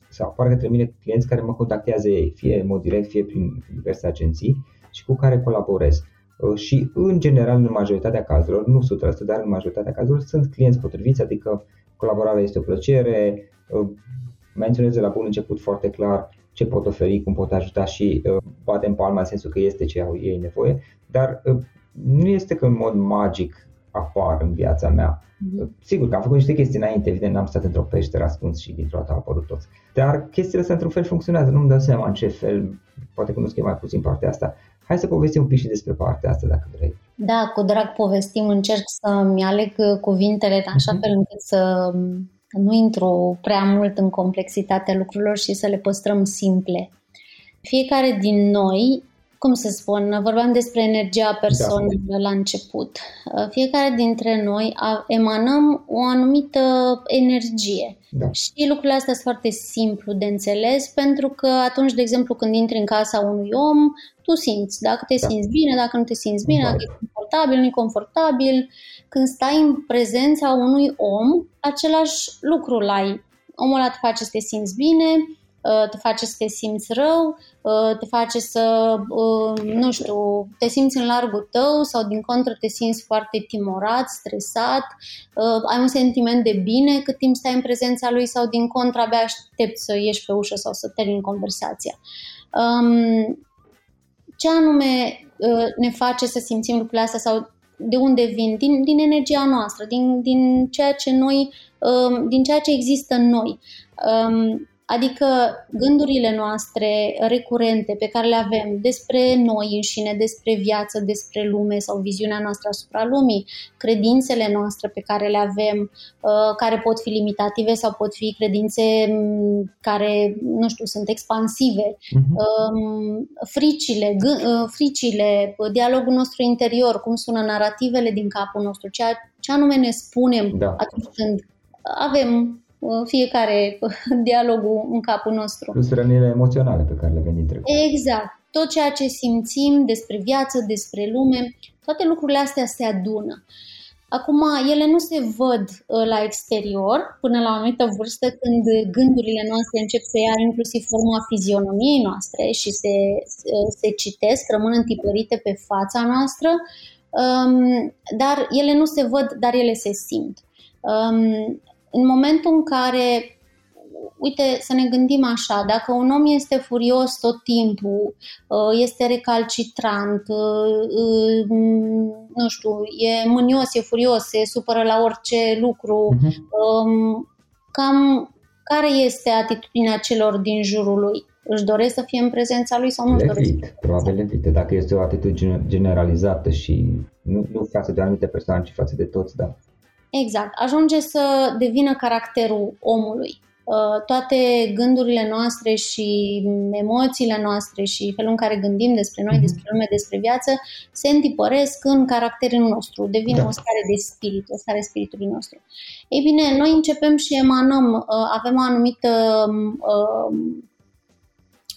să apară către mine clienți care mă contactează ei, fie în mod direct, fie prin diverse agenții și cu care colaborez. Uh, și în general, în majoritatea cazurilor, nu 100%, dar în majoritatea cazurilor sunt clienți potriviți, adică colaborarea este o plăcere, uh, menționez de la bun început foarte clar ce pot oferi, cum pot ajuta și uh, poate în palma în sensul că este ce au ei nevoie, dar uh, nu este că în mod magic apar în viața mea. Mm-hmm. Sigur că am făcut niște chestii înainte, evident n-am stat într-o peșteră ascuns și dintr-o dată au apărut toți. Dar chestiile astea într-un fel funcționează, nu-mi dau seama în ce fel, poate cunosc eu mai puțin partea asta. Hai să povestim un pic și despre partea asta dacă vrei. Da, cu drag povestim, încerc să-mi aleg cuvintele în așa mm-hmm. fel încât să nu intru prea mult în complexitatea lucrurilor și să le păstrăm simple. Fiecare din noi cum să spun, vorbeam despre energia personală da. la început. Uh, fiecare dintre noi emanăm o anumită energie. Da. Și lucrurile astea sunt foarte simplu de înțeles, pentru că atunci, de exemplu, când intri în casa unui om, tu simți dacă te da. simți bine, dacă nu te simți bine, dacă e confortabil, nu e confortabil. Când stai în prezența unui om, același lucru ai. Omul ăla te face să te simți bine, Uh, te face să te simți rău, uh, te face să, uh, nu știu, te simți în largul tău sau din contră te simți foarte timorat, stresat, ai un sentiment de bine cât timp stai în prezența lui sau din contră abia aștepți să ieși pe ușă sau să termini conversația. Um, ce anume ne face să simțim lucrurile astea sau de unde vin? Din, din energia noastră, din, din ceea ce noi, um, din ceea ce există în noi. Um, Adică gândurile noastre recurente pe care le avem despre noi înșine, despre viață, despre lume sau viziunea noastră asupra lumii, credințele noastre pe care le avem, uh, care pot fi limitative sau pot fi credințe mm, care, nu știu, sunt expansive, uh-huh. fricile, uh, fricile, dialogul nostru interior, cum sună narativele din capul nostru, ceea ce anume ne spunem da. atunci când avem fiecare *laughs* dialogul în capul nostru. Plus rănile emoționale pe care le avem din trecut. Exact. Tot ceea ce simțim despre viață, despre lume, toate lucrurile astea se adună. Acum, ele nu se văd uh, la exterior până la o anumită vârstă când gândurile noastre încep să ia inclusiv forma fizionomiei noastre și se, uh, se citesc, rămân întipărite pe fața noastră, um, dar ele nu se văd, dar ele se simt. Um, în momentul în care, uite, să ne gândim așa, dacă un om este furios tot timpul, uh, este recalcitrant, uh, uh, nu știu, e mânios, e furios, se supără la orice lucru, uh-huh. cam care este atitudinea celor din jurul lui? Își doresc să fie în prezența lui sau nu își doresc? Probabil levit. Dacă este o atitudine generalizată și nu, nu față de anumite persoane, ci față de toți, da. Exact. Ajunge să devină caracterul omului. Uh, toate gândurile noastre și emoțiile noastre și felul în care gândim despre noi, mhm. despre lume, despre viață, se întipăresc în caracterul nostru, devine da. o stare de spirit, o stare spiritului nostru. Ei bine, noi începem și emanăm, uh, avem o anumită, um,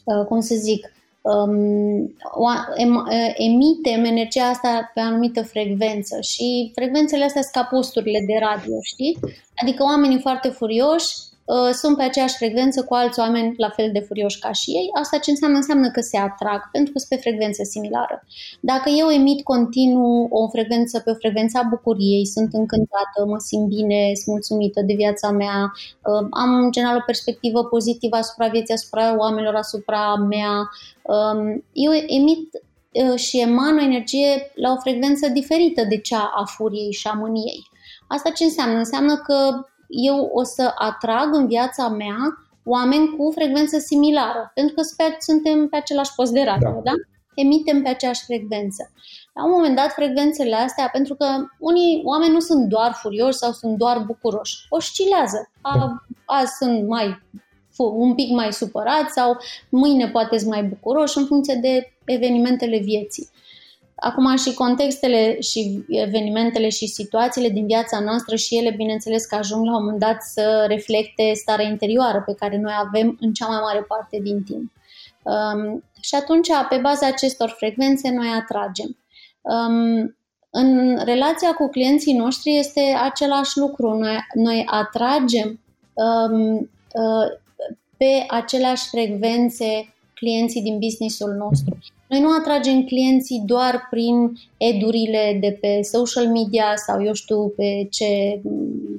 uh, cum să zic, um, emitem energia asta pe anumită frecvență și frecvențele astea sunt ca posturile de radio, știi? Adică oamenii foarte furioși Uh, sunt pe aceeași frecvență cu alți oameni la fel de furioși ca și ei. Asta ce înseamnă? Înseamnă că se atrag, pentru că sunt pe frecvență similară. Dacă eu emit continuu o frecvență pe o frecvență a bucuriei, sunt încântată, mă simt bine, sunt mulțumită de viața mea, uh, am în general o perspectivă pozitivă asupra vieții, asupra oamenilor, asupra mea, um, eu emit uh, și eman o energie la o frecvență diferită de cea a furiei și a mâniei. Asta ce înseamnă? Înseamnă că eu o să atrag în viața mea oameni cu frecvență similară, pentru că suntem pe același post de radio, da? da? Emitem pe aceeași frecvență. La un moment dat, frecvențele astea, pentru că unii oameni nu sunt doar furioși sau sunt doar bucuroși, oscilează. A, da. azi sunt mai un pic mai supărați sau mâine poate sunt mai bucuroși în funcție de evenimentele vieții. Acum și contextele și evenimentele și situațiile din viața noastră și ele, bineînțeles că ajung la un moment dat să reflecte starea interioară pe care noi avem în cea mai mare parte din timp. Um, și atunci, pe baza acestor frecvențe, noi atragem. Um, în relația cu clienții noștri este același lucru. Noi, noi atragem um, uh, pe aceleași frecvențe clienții din businessul nostru. Noi nu atragem clienții doar prin edurile de pe social media sau eu știu pe ce,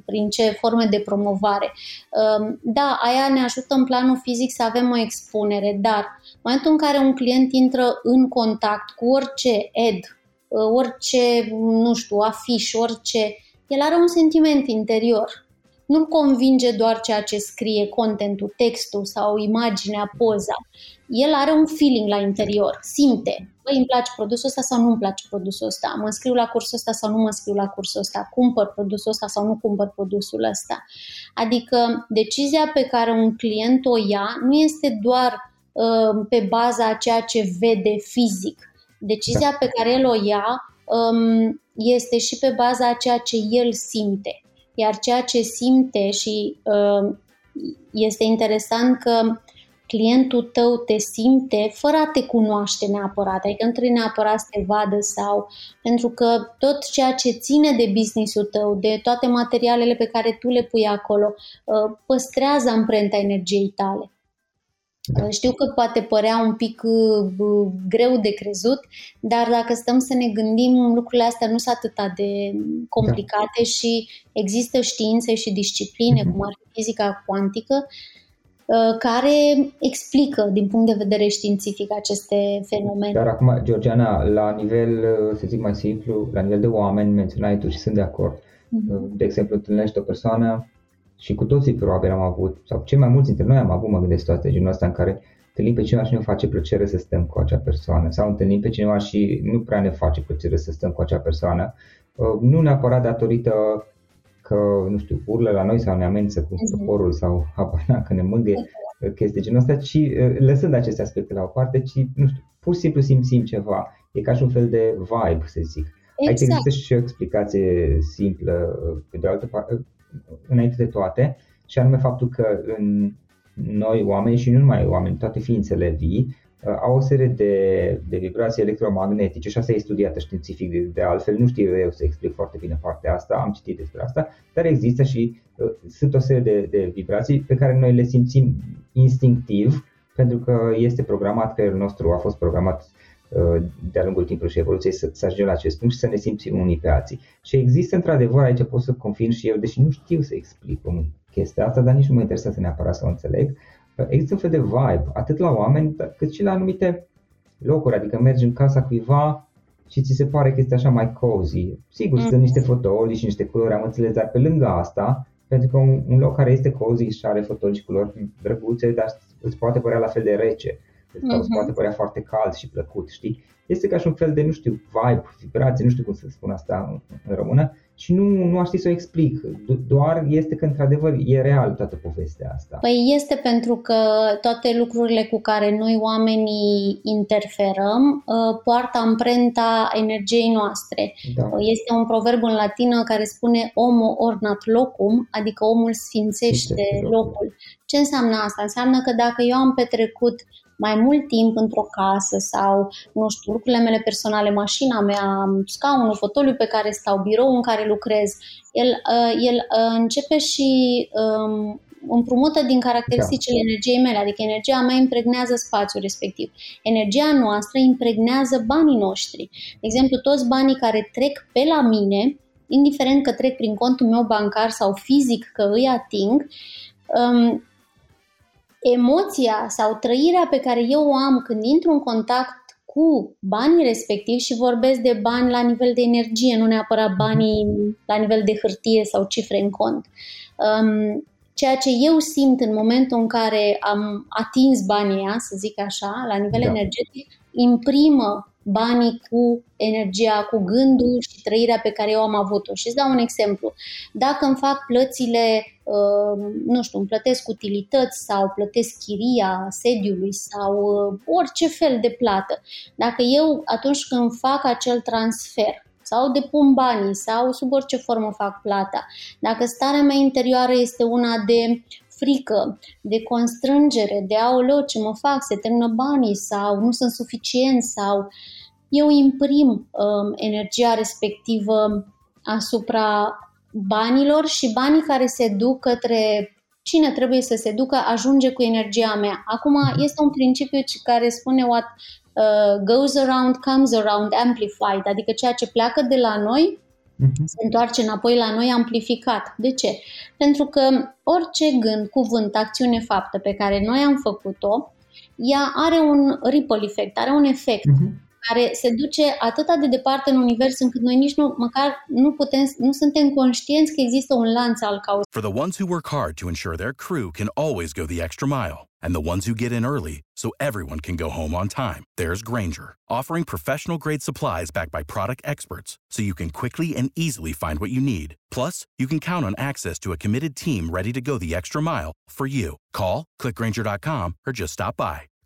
prin ce forme de promovare. Um, da, aia ne ajută în planul fizic să avem o expunere, dar în momentul în care un client intră în contact cu orice ed, uh, orice, nu știu, afiș, orice, el are un sentiment interior nu-l convinge doar ceea ce scrie contentul, textul sau imaginea, poza. El are un feeling la interior, simte. Băi, îmi place produsul ăsta sau nu îmi place produsul ăsta? Mă înscriu la cursul ăsta sau nu mă înscriu la cursul ăsta? Cumpăr produsul ăsta sau nu cumpăr produsul ăsta? Adică decizia pe care un client o ia nu este doar uh, pe baza a ceea ce vede fizic. Decizia pe care el o ia um, este și pe baza a ceea ce el simte. Iar ceea ce simte și uh, este interesant că clientul tău te simte fără a te cunoaște neapărat, adică nu trebuie neapărat să te vadă sau pentru că tot ceea ce ține de businessul tău, de toate materialele pe care tu le pui acolo, uh, păstrează amprenta energiei tale. Da. Uh, știu că poate părea un pic uh, greu de crezut, dar dacă stăm să ne gândim, lucrurile astea nu sunt atât de complicate da. și există științe și discipline, mm-hmm. cum ar fi fizica cuantică, Uh, care explică din punct de vedere științific aceste fenomene. Dar acum, Georgiana, la nivel, uh, să zic mai simplu, la nivel de oameni, menționai tu și sunt de acord. Mm-hmm. De exemplu, întâlnești o persoană și cu toții probabil am avut, sau cei mai mulți dintre noi am avut, mă gândesc, situația genul ăsta în care întâlnim pe cineva și nu face plăcere să stăm cu acea persoană sau întâlnim pe cineva și nu prea ne face plăcere să stăm cu acea persoană, nu neapărat datorită că, nu știu, urlă la noi sau ne amenință cu mhm. toporul sau apana că ne mângâie exact. chestii genul ăsta, ci lăsând aceste aspecte la o parte, ci, nu știu, pur și simplu simțim ceva. E ca și un fel de vibe, să zic. Exact. Aici există și o explicație simplă, pe de altă parte, înainte de toate, și anume faptul că în noi oameni și nu numai oameni, toate ființele vii, Uh, au o serie de, de vibrații electromagnetice și asta e studiată științific de, de altfel, nu știu eu să explic foarte bine partea asta, am citit despre asta, dar există și uh, sunt o serie de, de vibrații pe care noi le simțim instinctiv pentru că este programat, creierul nostru a fost programat uh, de-a lungul timpului și evoluției să, să ajungem la acest punct și să ne simțim unii pe alții. Și există într-adevăr, aici pot să confirm și eu, deși nu știu să explic cum chestia asta, dar nici nu mă interesează neapărat să o înțeleg, există un fel de vibe, atât la oameni, cât și la anumite locuri, adică mergi în casa cuiva și ți se pare că este așa mai cozy. Sigur, mm. sunt niște fotoli și niște culori, am înțeles, dar pe lângă asta, pentru că un, un loc care este cozy și are fotoli și culori drăguțe, dar îți poate părea la fel de rece, îți mm-hmm. poate părea foarte cald și plăcut, știi? Este ca și un fel de, nu știu, vibe, vibrație, nu știu cum să spun asta în, în română, și nu, nu aș ști să o explic. Doar este că, într-adevăr, e real toată povestea asta. Păi este pentru că toate lucrurile cu care noi oamenii interferăm uh, poartă amprenta energiei noastre. Da. Uh, este un proverb în latină care spune homo ornat locum, adică omul sfințește locul. locul. Ce înseamnă asta? Înseamnă că dacă eu am petrecut mai mult timp într-o casă sau, nu știu, lucrurile mele personale, mașina mea, scaunul, fotoliu pe care stau, birou în care lucrez, el, uh, el uh, începe și um, împrumută din caracteristicile da. energiei mele, adică energia mea impregnează spațiul respectiv. Energia noastră impregnează banii noștri. De exemplu, toți banii care trec pe la mine, indiferent că trec prin contul meu bancar sau fizic că îi ating, um, emoția sau trăirea pe care eu o am când intru în contact cu banii respectivi și vorbesc de bani la nivel de energie, nu neapărat banii la nivel de hârtie sau cifre în cont. Um, ceea ce eu simt în momentul în care am atins banii să zic așa, la nivel da. energetic, imprimă banii cu energia, cu gândul și trăirea pe care eu am avut-o. Și îți dau un exemplu. Dacă îmi fac plățile, uh, nu știu, îmi plătesc utilități sau plătesc chiria sediului sau uh, orice fel de plată, dacă eu atunci când fac acel transfer sau depun banii sau sub orice formă fac plata. Dacă starea mea interioară este una de frică, de constrângere, de aoleu ce mă fac, se termină banii sau nu sunt suficienți sau eu imprim um, energia respectivă asupra banilor și banii care se duc către cine trebuie să se ducă ajunge cu energia mea. Acum este un principiu care spune what uh, goes around comes around amplified, adică ceea ce pleacă de la noi uh-huh. se întoarce înapoi la noi amplificat. De ce? Pentru că orice gând, cuvânt, acțiune, faptă pe care noi am făcut-o, ea are un ripple effect, are un efect. Uh-huh care se duce atât de departe în univers încât noi nici nu, măcar nu putem, nu suntem conștienți că există un lanț al cauzei. For the ones who work hard to ensure their crew can always go the extra mile and the ones who get in early so everyone can go home on time, there's Granger, offering professional grade supplies backed by product experts so you can quickly and easily find what you need. Plus, you can count on access to a committed team ready to go the extra mile for you. Call, clickgranger.com or just stop by.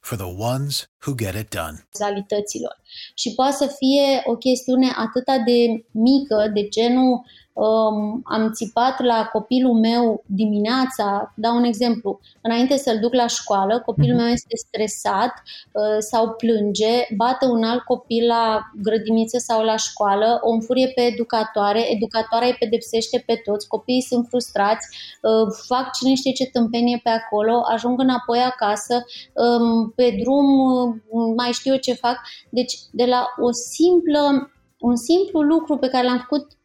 for the ones who get it done. Și poate să fie o chestiune atât de mică, de genul um, am țipat la copilul meu dimineața, dau un exemplu, înainte să-l duc la școală, copilul meu este stresat uh, sau plânge, bate un alt copil la grădiniță sau la școală, o înfurie pe educatoare, educatoarea îi pedepsește pe toți, copiii sunt frustrați, uh, fac cine știe ce tâmpenie pe acolo, ajung înapoi acasă, um, pe drum uh, mai știu eu ce fac. Deci de la o simplă un simplu lucru pe care l-am făcut uh,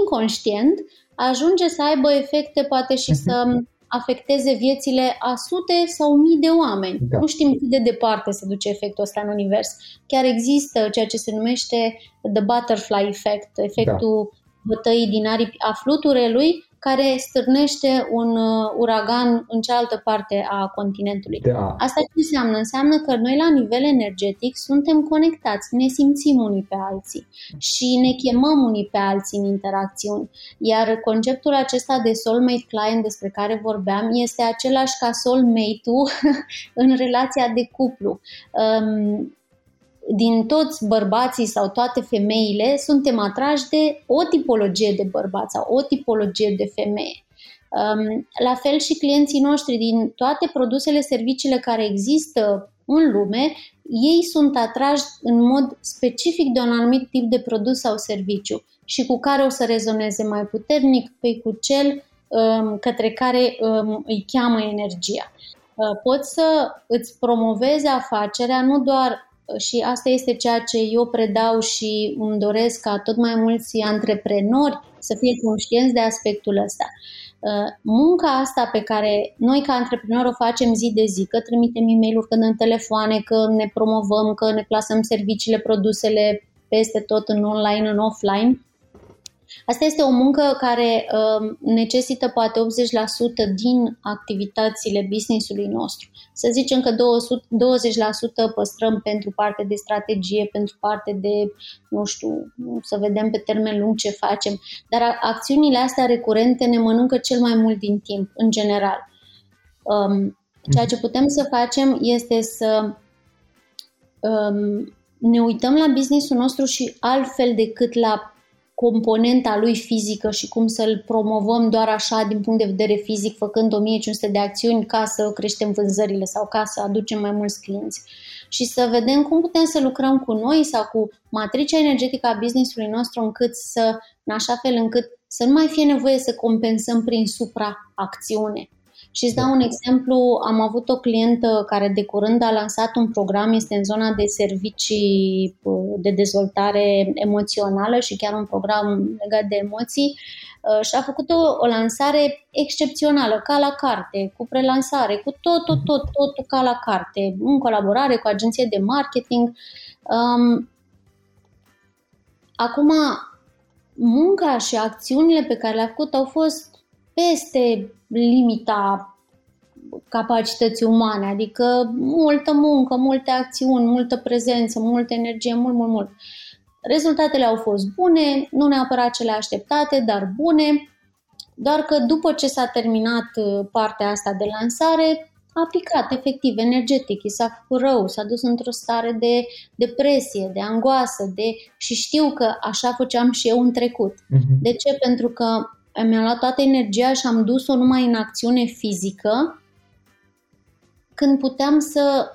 inconștient ajunge să aibă efecte poate și uh-huh. să afecteze viețile a sute sau mii de oameni. Da. Nu știm cât de departe se duce efectul ăsta în univers. Chiar există ceea ce se numește the butterfly effect, efectul da. bătăii din aripi a fluturelui, care stârnește un uh, uragan în cealaltă parte a continentului. Da. Asta ce înseamnă? Înseamnă că noi la nivel energetic suntem conectați, ne simțim unii pe alții și ne chemăm unii pe alții în interacțiuni. Iar conceptul acesta de soulmate client despre care vorbeam este același ca soulmate-ul *laughs* în relația de cuplu. Um, din toți bărbații sau toate femeile suntem atrași de o tipologie de bărbați sau o tipologie de femeie. Um, la fel și clienții noștri din toate produsele, serviciile care există în lume, ei sunt atrași în mod specific de un anumit tip de produs sau serviciu și cu care o să rezoneze mai puternic, pe cu cel um, către care um, îi cheamă energia. Uh, poți să îți promovezi afacerea nu doar și asta este ceea ce eu predau și îmi doresc ca tot mai mulți antreprenori să fie conștienți de aspectul ăsta. Uh, munca asta pe care noi ca antreprenori o facem zi de zi, că trimitem e mail că în telefoane, că ne promovăm, că ne plasăm serviciile, produsele peste tot în online, în offline, Asta este o muncă care uh, necesită poate 80% din activitățile businessului nostru. Să zicem că 200, 20% păstrăm pentru parte de strategie, pentru parte de, nu știu, să vedem pe termen lung ce facem. Dar acțiunile astea recurente ne mănâncă cel mai mult din timp, în general. Um, ceea ce putem să facem este să um, ne uităm la businessul nostru și altfel decât la componenta lui fizică și cum să-l promovăm doar așa din punct de vedere fizic, făcând 1500 de acțiuni ca să creștem vânzările sau ca să aducem mai mulți clienți. Și să vedem cum putem să lucrăm cu noi sau cu matricea energetică a businessului nostru încât să, în așa fel încât să nu mai fie nevoie să compensăm prin supraacțiune. Și îți dau un exemplu, am avut o clientă care de curând a lansat un program, este în zona de servicii uh, de dezvoltare emoțională și chiar un program legat de emoții uh, și a făcut o, o lansare excepțională, ca la carte, cu prelansare, cu tot, tot, tot, tot ca la carte, în colaborare cu agenție de marketing. Um, acum, munca și acțiunile pe care le-a făcut au fost peste limita capacității umane, adică multă muncă, multe acțiuni, multă prezență, multă energie, mult, mult, mult. Rezultatele au fost bune, nu neapărat cele așteptate, dar bune, doar că după ce s-a terminat uh, partea asta de lansare, a picat efectiv energetic, i s-a făcut rău, s-a dus într-o stare de depresie, de angoasă, de... și știu că așa făceam și eu în trecut. Uh-huh. De ce? Pentru că mi-am luat toată energia și am dus-o numai în acțiune fizică, când puteam să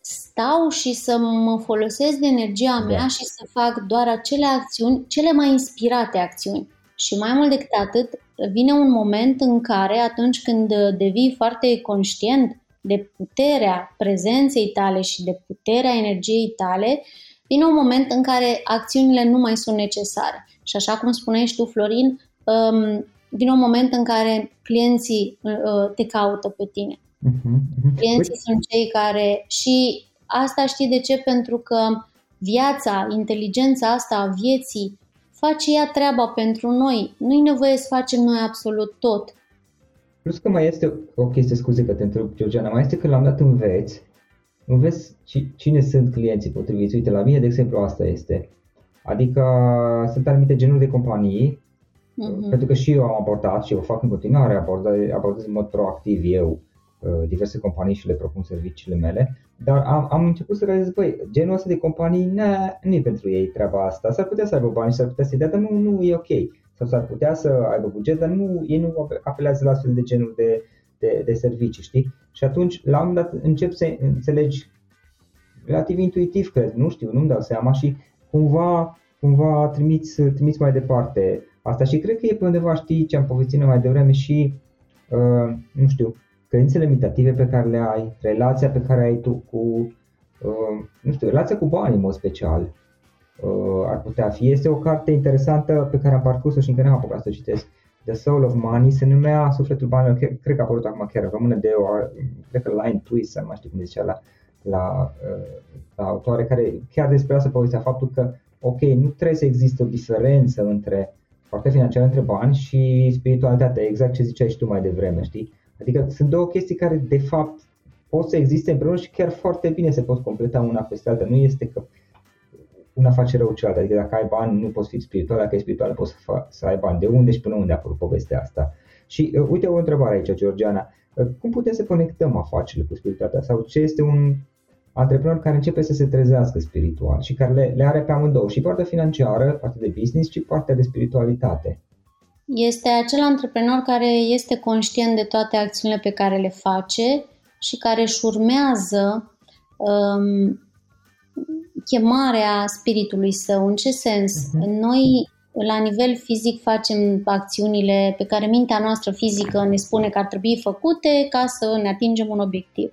stau și să mă folosesc de energia da. mea da. și să fac doar acele acțiuni, cele mai inspirate acțiuni. Și mai mult decât atât, vine un moment în care, atunci când devii foarte conștient de puterea prezenței tale și de puterea energiei tale, vine un moment în care acțiunile nu mai sunt necesare. Și așa cum spuneai și tu, Florin, um, vine un moment în care clienții uh, te caută pe tine. Uh-huh, uh-huh. Clienții Uite. sunt cei care și asta știi de ce? Pentru că viața, inteligența asta a vieții face ea treaba pentru noi. Nu-i nevoie să facem noi absolut tot. Plus că mai este o chestie, scuze că te întreb, Georgiana, mai este că la un dat înveți, înveți cine sunt clienții potriviți. Uite, la mine, de exemplu, asta este. Adică sunt anumite genuri de companii, uh-huh. pentru că și eu am abordat și o fac în continuare, abordez, abordez în mod proactiv eu uh, diverse companii și le propun serviciile mele, dar am, am început să realizez, băi, genul ăsta de companii nu e pentru ei treaba asta, s-ar putea să aibă bani și s-ar putea să-i dea, dar nu, nu e ok. Sau s-ar putea să aibă buget, dar nu, ei nu apelează la astfel de genuri de, de, de servicii, știi? Și atunci, la un moment dat, încep să înțelegi relativ intuitiv, cred, nu știu, nu-mi dau seama și cumva, cumva trimiți, trimiți mai departe asta și cred că e pe undeva, știi, ce am povestit mai devreme și, uh, nu știu, credințele limitative pe care le ai, relația pe care ai tu cu, uh, nu știu, relația cu banii în mod special, uh, ar putea fi. Este o carte interesantă pe care am parcurs-o și încă n-am apucat să o citesc. The Soul of Money se numea Sufletul Banilor, cred, cred că a apărut acum chiar română de o, cred că Line Twist, nu mai știu cum zicea la, la, uh, la autoare, care chiar despre asta povestea faptul că, ok, nu trebuie să existe o diferență între partea financiară, între bani și spiritualitatea, exact ce ziceai și tu mai devreme, știi? Adică sunt două chestii care, de fapt, pot să existe împreună și chiar foarte bine se pot completa una peste alta. Nu este că una face rău cealaltă. Adică dacă ai bani, nu poți fi spiritual, dacă ai spiritual, poți să, fa- să ai bani. De unde și până unde a apărut povestea asta? Și uh, uite o întrebare aici, Georgiana. Uh, cum putem să conectăm afacerile cu spiritualitatea? Sau ce este un antreprenor care începe să se trezească spiritual și care le, le are pe amândouă, și partea financiară, partea de business, și partea de spiritualitate? Este acel antreprenor care este conștient de toate acțiunile pe care le face și care își urmează um, chemarea spiritului său. În ce sens? Uh-huh. Noi, la nivel fizic, facem acțiunile pe care mintea noastră fizică ne spune că ar trebui făcute ca să ne atingem un obiectiv.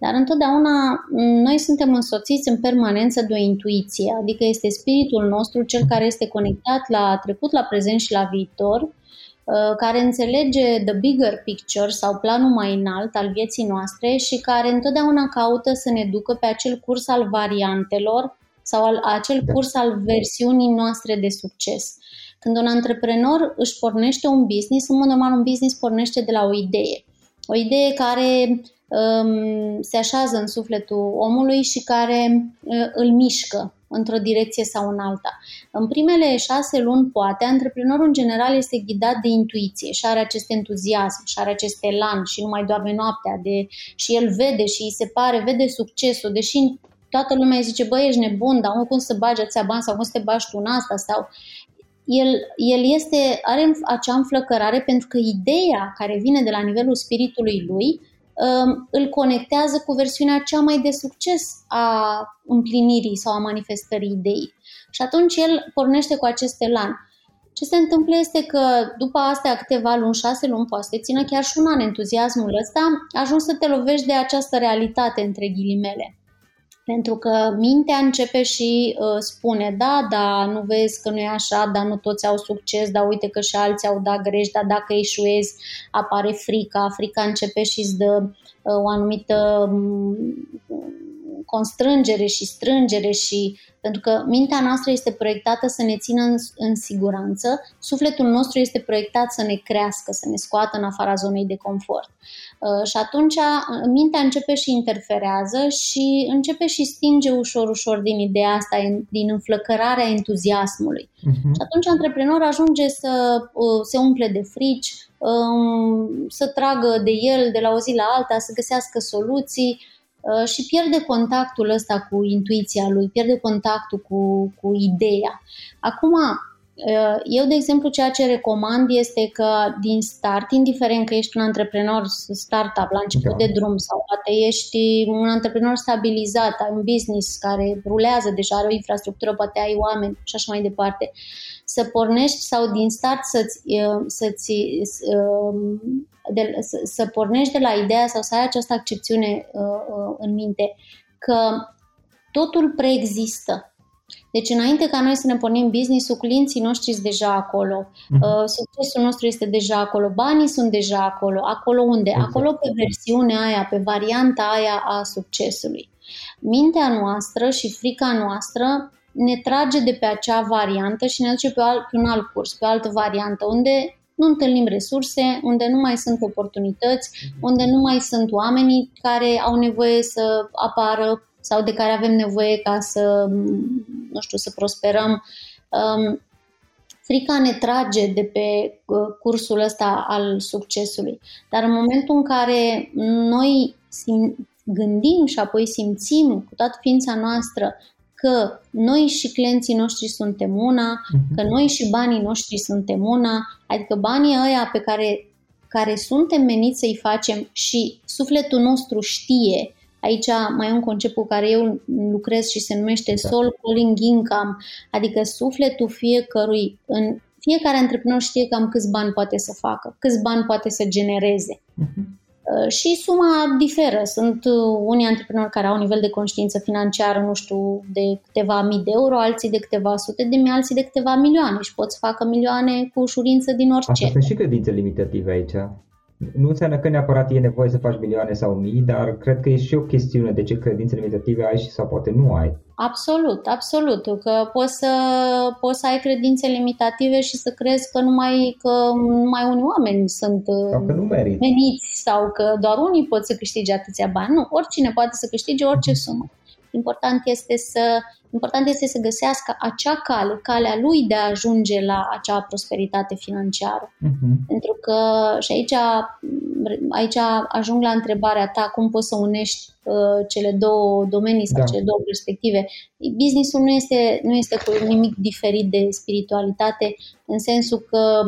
Dar întotdeauna noi suntem însoțiți în permanență de o intuiție, adică este spiritul nostru cel care este conectat la trecut, la prezent și la viitor, uh, care înțelege the bigger picture sau planul mai înalt al vieții noastre și care întotdeauna caută să ne ducă pe acel curs al variantelor sau al, acel da. curs al versiunii noastre de succes. Când un antreprenor își pornește un business, în mod normal un business pornește de la o idee. O idee care um, se așează în sufletul omului și care uh, îl mișcă într-o direcție sau în alta. În primele șase luni, poate, antreprenorul în general este ghidat de intuiție și are acest entuziasm și are acest elan și nu mai doarme noaptea de, și el vede și îi se pare, vede succesul, deși toată lumea îi zice, băi, ești nebun, dar cum să bagi ația bani sau cum să te bagi tu în asta sau el, el este, are acea înflăcărare pentru că ideea care vine de la nivelul spiritului lui Um, îl conectează cu versiunea cea mai de succes a împlinirii sau a manifestării ideii. Și atunci el pornește cu acest elan. Ce se întâmplă este că după astea câteva luni, șase luni, poate să țină chiar și un an entuziasmul ăsta, ajungi să te lovești de această realitate între ghilimele. Pentru că mintea începe și uh, spune, da, da, nu vezi că nu e așa, dar nu toți au succes, dar uite că și alții au dat greș, dar dacă eșuezi apare frica, frica începe și îți dă uh, o anumită um, constrângere și strângere și pentru că mintea noastră este proiectată să ne țină în, în siguranță, sufletul nostru este proiectat să ne crească, să ne scoată în afara zonei de confort. Uh, și atunci uh, mintea începe și interferează și începe și stinge ușor, ușor din ideea asta, din înflăcărarea entuziasmului. Uh-huh. Și atunci antreprenorul ajunge să uh, se umple de frici, um, să tragă de el de la o zi la alta, să găsească soluții Uh, și pierde contactul ăsta cu intuiția lui, pierde contactul cu, cu ideea. Acum, uh, eu, de exemplu, ceea ce recomand este că din start, indiferent că ești un antreprenor startup la început da. de drum sau poate ești un antreprenor stabilizat, ai un business care rulează deja, are o infrastructură, poate ai oameni și așa mai departe, să pornești sau din start să-ți, uh, să-ți de, să, să pornești de la ideea sau să ai această accepțiune uh, uh, în minte că totul preexistă. Deci înainte ca noi să ne pornim business-ul, clienții noștri sunt deja acolo, uh-huh. uh, succesul nostru este deja acolo, banii sunt deja acolo. Acolo unde? Exact. Acolo pe versiunea aia, pe varianta aia a succesului. Mintea noastră și frica noastră ne trage de pe acea variantă și ne duce pe, alt, pe un alt curs, pe o altă variantă, unde nu întâlnim resurse, unde nu mai sunt oportunități, unde nu mai sunt oamenii care au nevoie să apară sau de care avem nevoie ca să, nu știu, să prosperăm. Um, frica ne trage de pe uh, cursul ăsta al succesului. Dar în momentul în care noi sim- gândim și apoi simțim cu toată ființa noastră că noi și clienții noștri suntem una, mhm. că noi și banii noștri suntem una, adică banii ăia pe care, care suntem meniți să-i facem și sufletul nostru știe, aici mai e un concept cu care eu lucrez și se numește da. soul calling income, adică sufletul fiecărui în fiecare antreprenor știe cam câți bani poate să facă, câți bani poate să genereze. Uh-huh. Uh, și suma diferă. Sunt uh, unii antreprenori care au un nivel de conștiință financiară, nu știu, de câteva mii de euro, alții de câteva sute de mii, alții de câteva milioane și pot să facă milioane cu ușurință din orice. Asta sunt și credințe limitative aici. Nu înseamnă că neapărat e nevoie să faci milioane sau mii, dar cred că e și o chestiune de ce credințe limitative ai și sau poate nu ai. Absolut, absolut. Că poți să, poți să ai credințe limitative și să crezi că numai, că numai unii oameni sunt sau că nu meniți sau că doar unii pot să câștige atâția bani. Nu, oricine poate să câștige orice sumă. Important este să, important este să găsească acea cale, calea lui de a ajunge la acea prosperitate financiară. Uh-huh. Pentru că și aici, aici ajung la întrebarea ta, cum poți să unești uh, cele două domenii sau da. cele două perspective. Businessul nu este, nu este cu nimic diferit de spiritualitate, în sensul că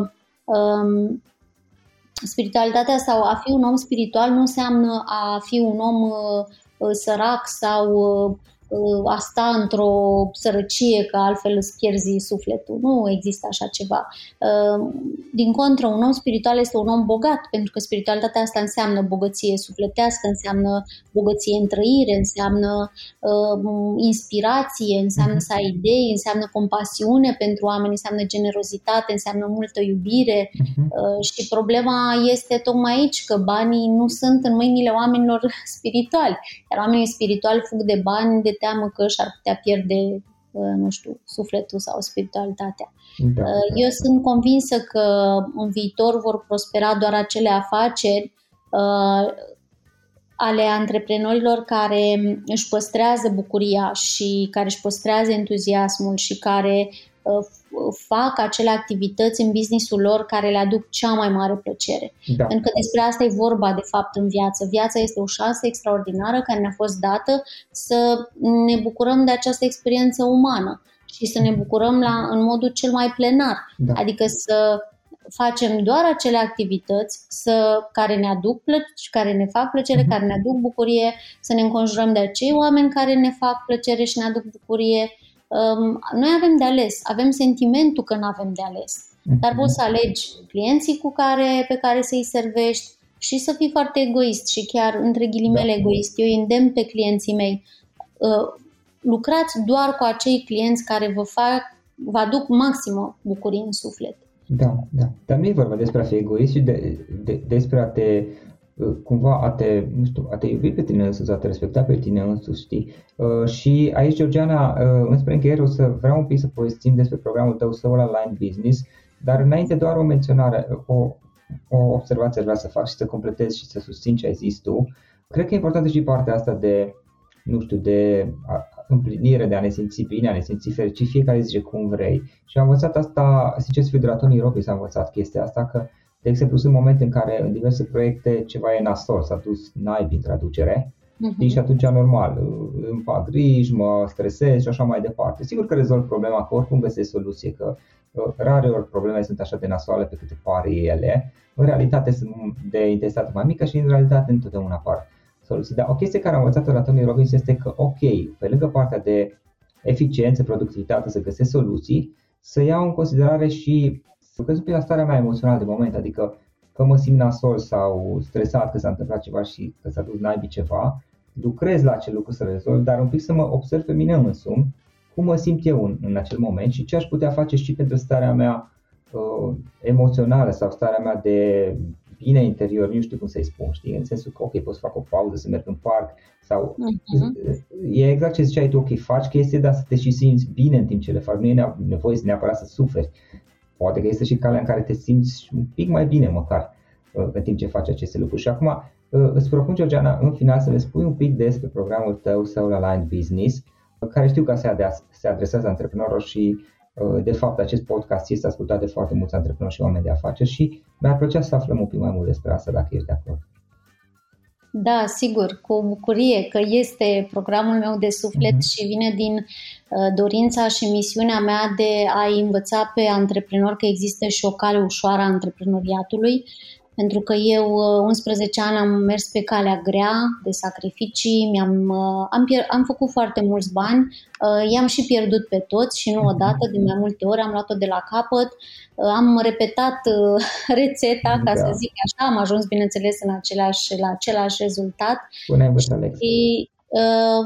um, spiritualitatea sau a fi un om spiritual nu înseamnă a fi un om uh, Uh, sărac sau uh, uh, a sta într-o sărăcie că altfel îți pierzi sufletul. Nu există așa ceva. Din contră, un om spiritual este un om bogat, pentru că spiritualitatea asta înseamnă bogăție sufletească, înseamnă bogăție în trăire, înseamnă inspirație, înseamnă să ai idei, înseamnă compasiune pentru oameni, înseamnă generozitate, înseamnă multă iubire uh-huh. și problema este tocmai aici că banii nu sunt în mâinile oamenilor spirituali iar oamenii spirituali fug de bani de teamă că și-ar putea pierde, uh, nu știu, sufletul sau spiritualitatea. Da, uh, Eu da. sunt convinsă că în viitor vor prospera doar acele afaceri uh, ale antreprenorilor care își păstrează bucuria și care își păstrează entuziasmul și care Uh, fac acele activități în businessul lor care le aduc cea mai mare plăcere. Da. Pentru că despre asta e vorba, de fapt, în viață. Viața este o șansă extraordinară care ne-a fost dată să ne bucurăm de această experiență umană și să ne bucurăm la, în modul cel mai plenar. Da. Adică să facem doar acele activități să, care ne aduc plăcere, care ne fac plăcere, uh-huh. care ne aduc bucurie, să ne înconjurăm de acei oameni care ne fac plăcere și ne aduc bucurie Um, noi avem de ales, avem sentimentul că nu avem de ales, dar mhm. poți să alegi clienții cu care, pe care să-i servești și să fii foarte egoist și chiar între ghilimele da. egoist. Eu îndemn pe clienții mei, uh, lucrați doar cu acei clienți care vă fac, vă aduc maximă bucurie în suflet. Da, da. Dar nu e vorba despre a fi egoist și de, de, despre a te Uh, cumva a te, nu știu, a te iubi pe tine însuți, a te respecta pe tine însuți, știi? Uh, și aici, Georgiana, uh, înspre încheiere o să vreau un pic să povestim despre programul tău Soul Align Business, dar înainte doar o menționare, o, o observație vreau să fac și să completez și să susțin ce ai zis tu. Cred că e importantă și partea asta de, nu știu, de împlinire, de a ne simți bine, a ne simți fericit, fiecare zice cum vrei. Și am învățat asta, sincer să fiu de la Tony Robbins am învățat chestia asta, că de exemplu, sunt momente în care în diverse proiecte ceva e nasol, s-a dus naibii în traducere uh-huh. și atunci normal, îmi fac griji, mă stresez și așa mai departe. Sigur că rezolv problema, că oricum găsesc soluție, că uh, rare ori problemele sunt așa de nasoale pe câte pare ele. În realitate sunt de intensitate mai mică și în realitate întotdeauna apar soluții. Dar o chestie care am învățat la Tony Robbins este că, ok, pe lângă partea de eficiență, productivitate, să găsesc soluții, să iau în considerare și lucrez un pic la starea mea emoțională de moment, adică că mă simt nasol sau stresat că s-a întâmplat ceva și că s-a dus naibii ceva, lucrez la acel lucru să rezolv, dar un pic să mă observ pe mine însumi, cum mă simt eu în, în acel moment și ce aș putea face și pentru starea mea uh, emoțională sau starea mea de bine interior, nu știu cum să-i spun, știi, în sensul că, ok, pot să fac o pauză, să merg în parc, sau uh-huh. e exact ce ziceai tu, ok, faci chestii, dar să te și simți bine în timp ce le faci, nu e nevoie să neapărat să suferi. Poate că este și calea în care te simți un pic mai bine măcar uh, în timp ce faci aceste lucruri. Și acum uh, îți propun, Georgiana, în final să ne spui un pic despre programul tău Soul Aligned Business, care știu că se adresează antreprenorilor și Uh, de fapt, acest podcast este ascultat de foarte mulți antreprenori și oameni de afaceri și mi-ar plăcea să aflăm un pic mai mult despre asta, dacă ești de acord. Da, sigur, cu bucurie că este programul meu de suflet uh-huh. și vine din uh, dorința și misiunea mea de a învăța pe antreprenori că există și o cale ușoară a antreprenoriatului pentru că eu 11 uh, ani am mers pe calea grea de sacrificii, mi-am, uh, am, pier- am făcut foarte mulți bani, uh, i-am și pierdut pe toți și nu odată, de mai multe ori am luat-o de la capăt, am repetat *laughs* rețeta, ca da. să zic așa, am ajuns bineînțeles în același, la același rezultat. Bună și Uh,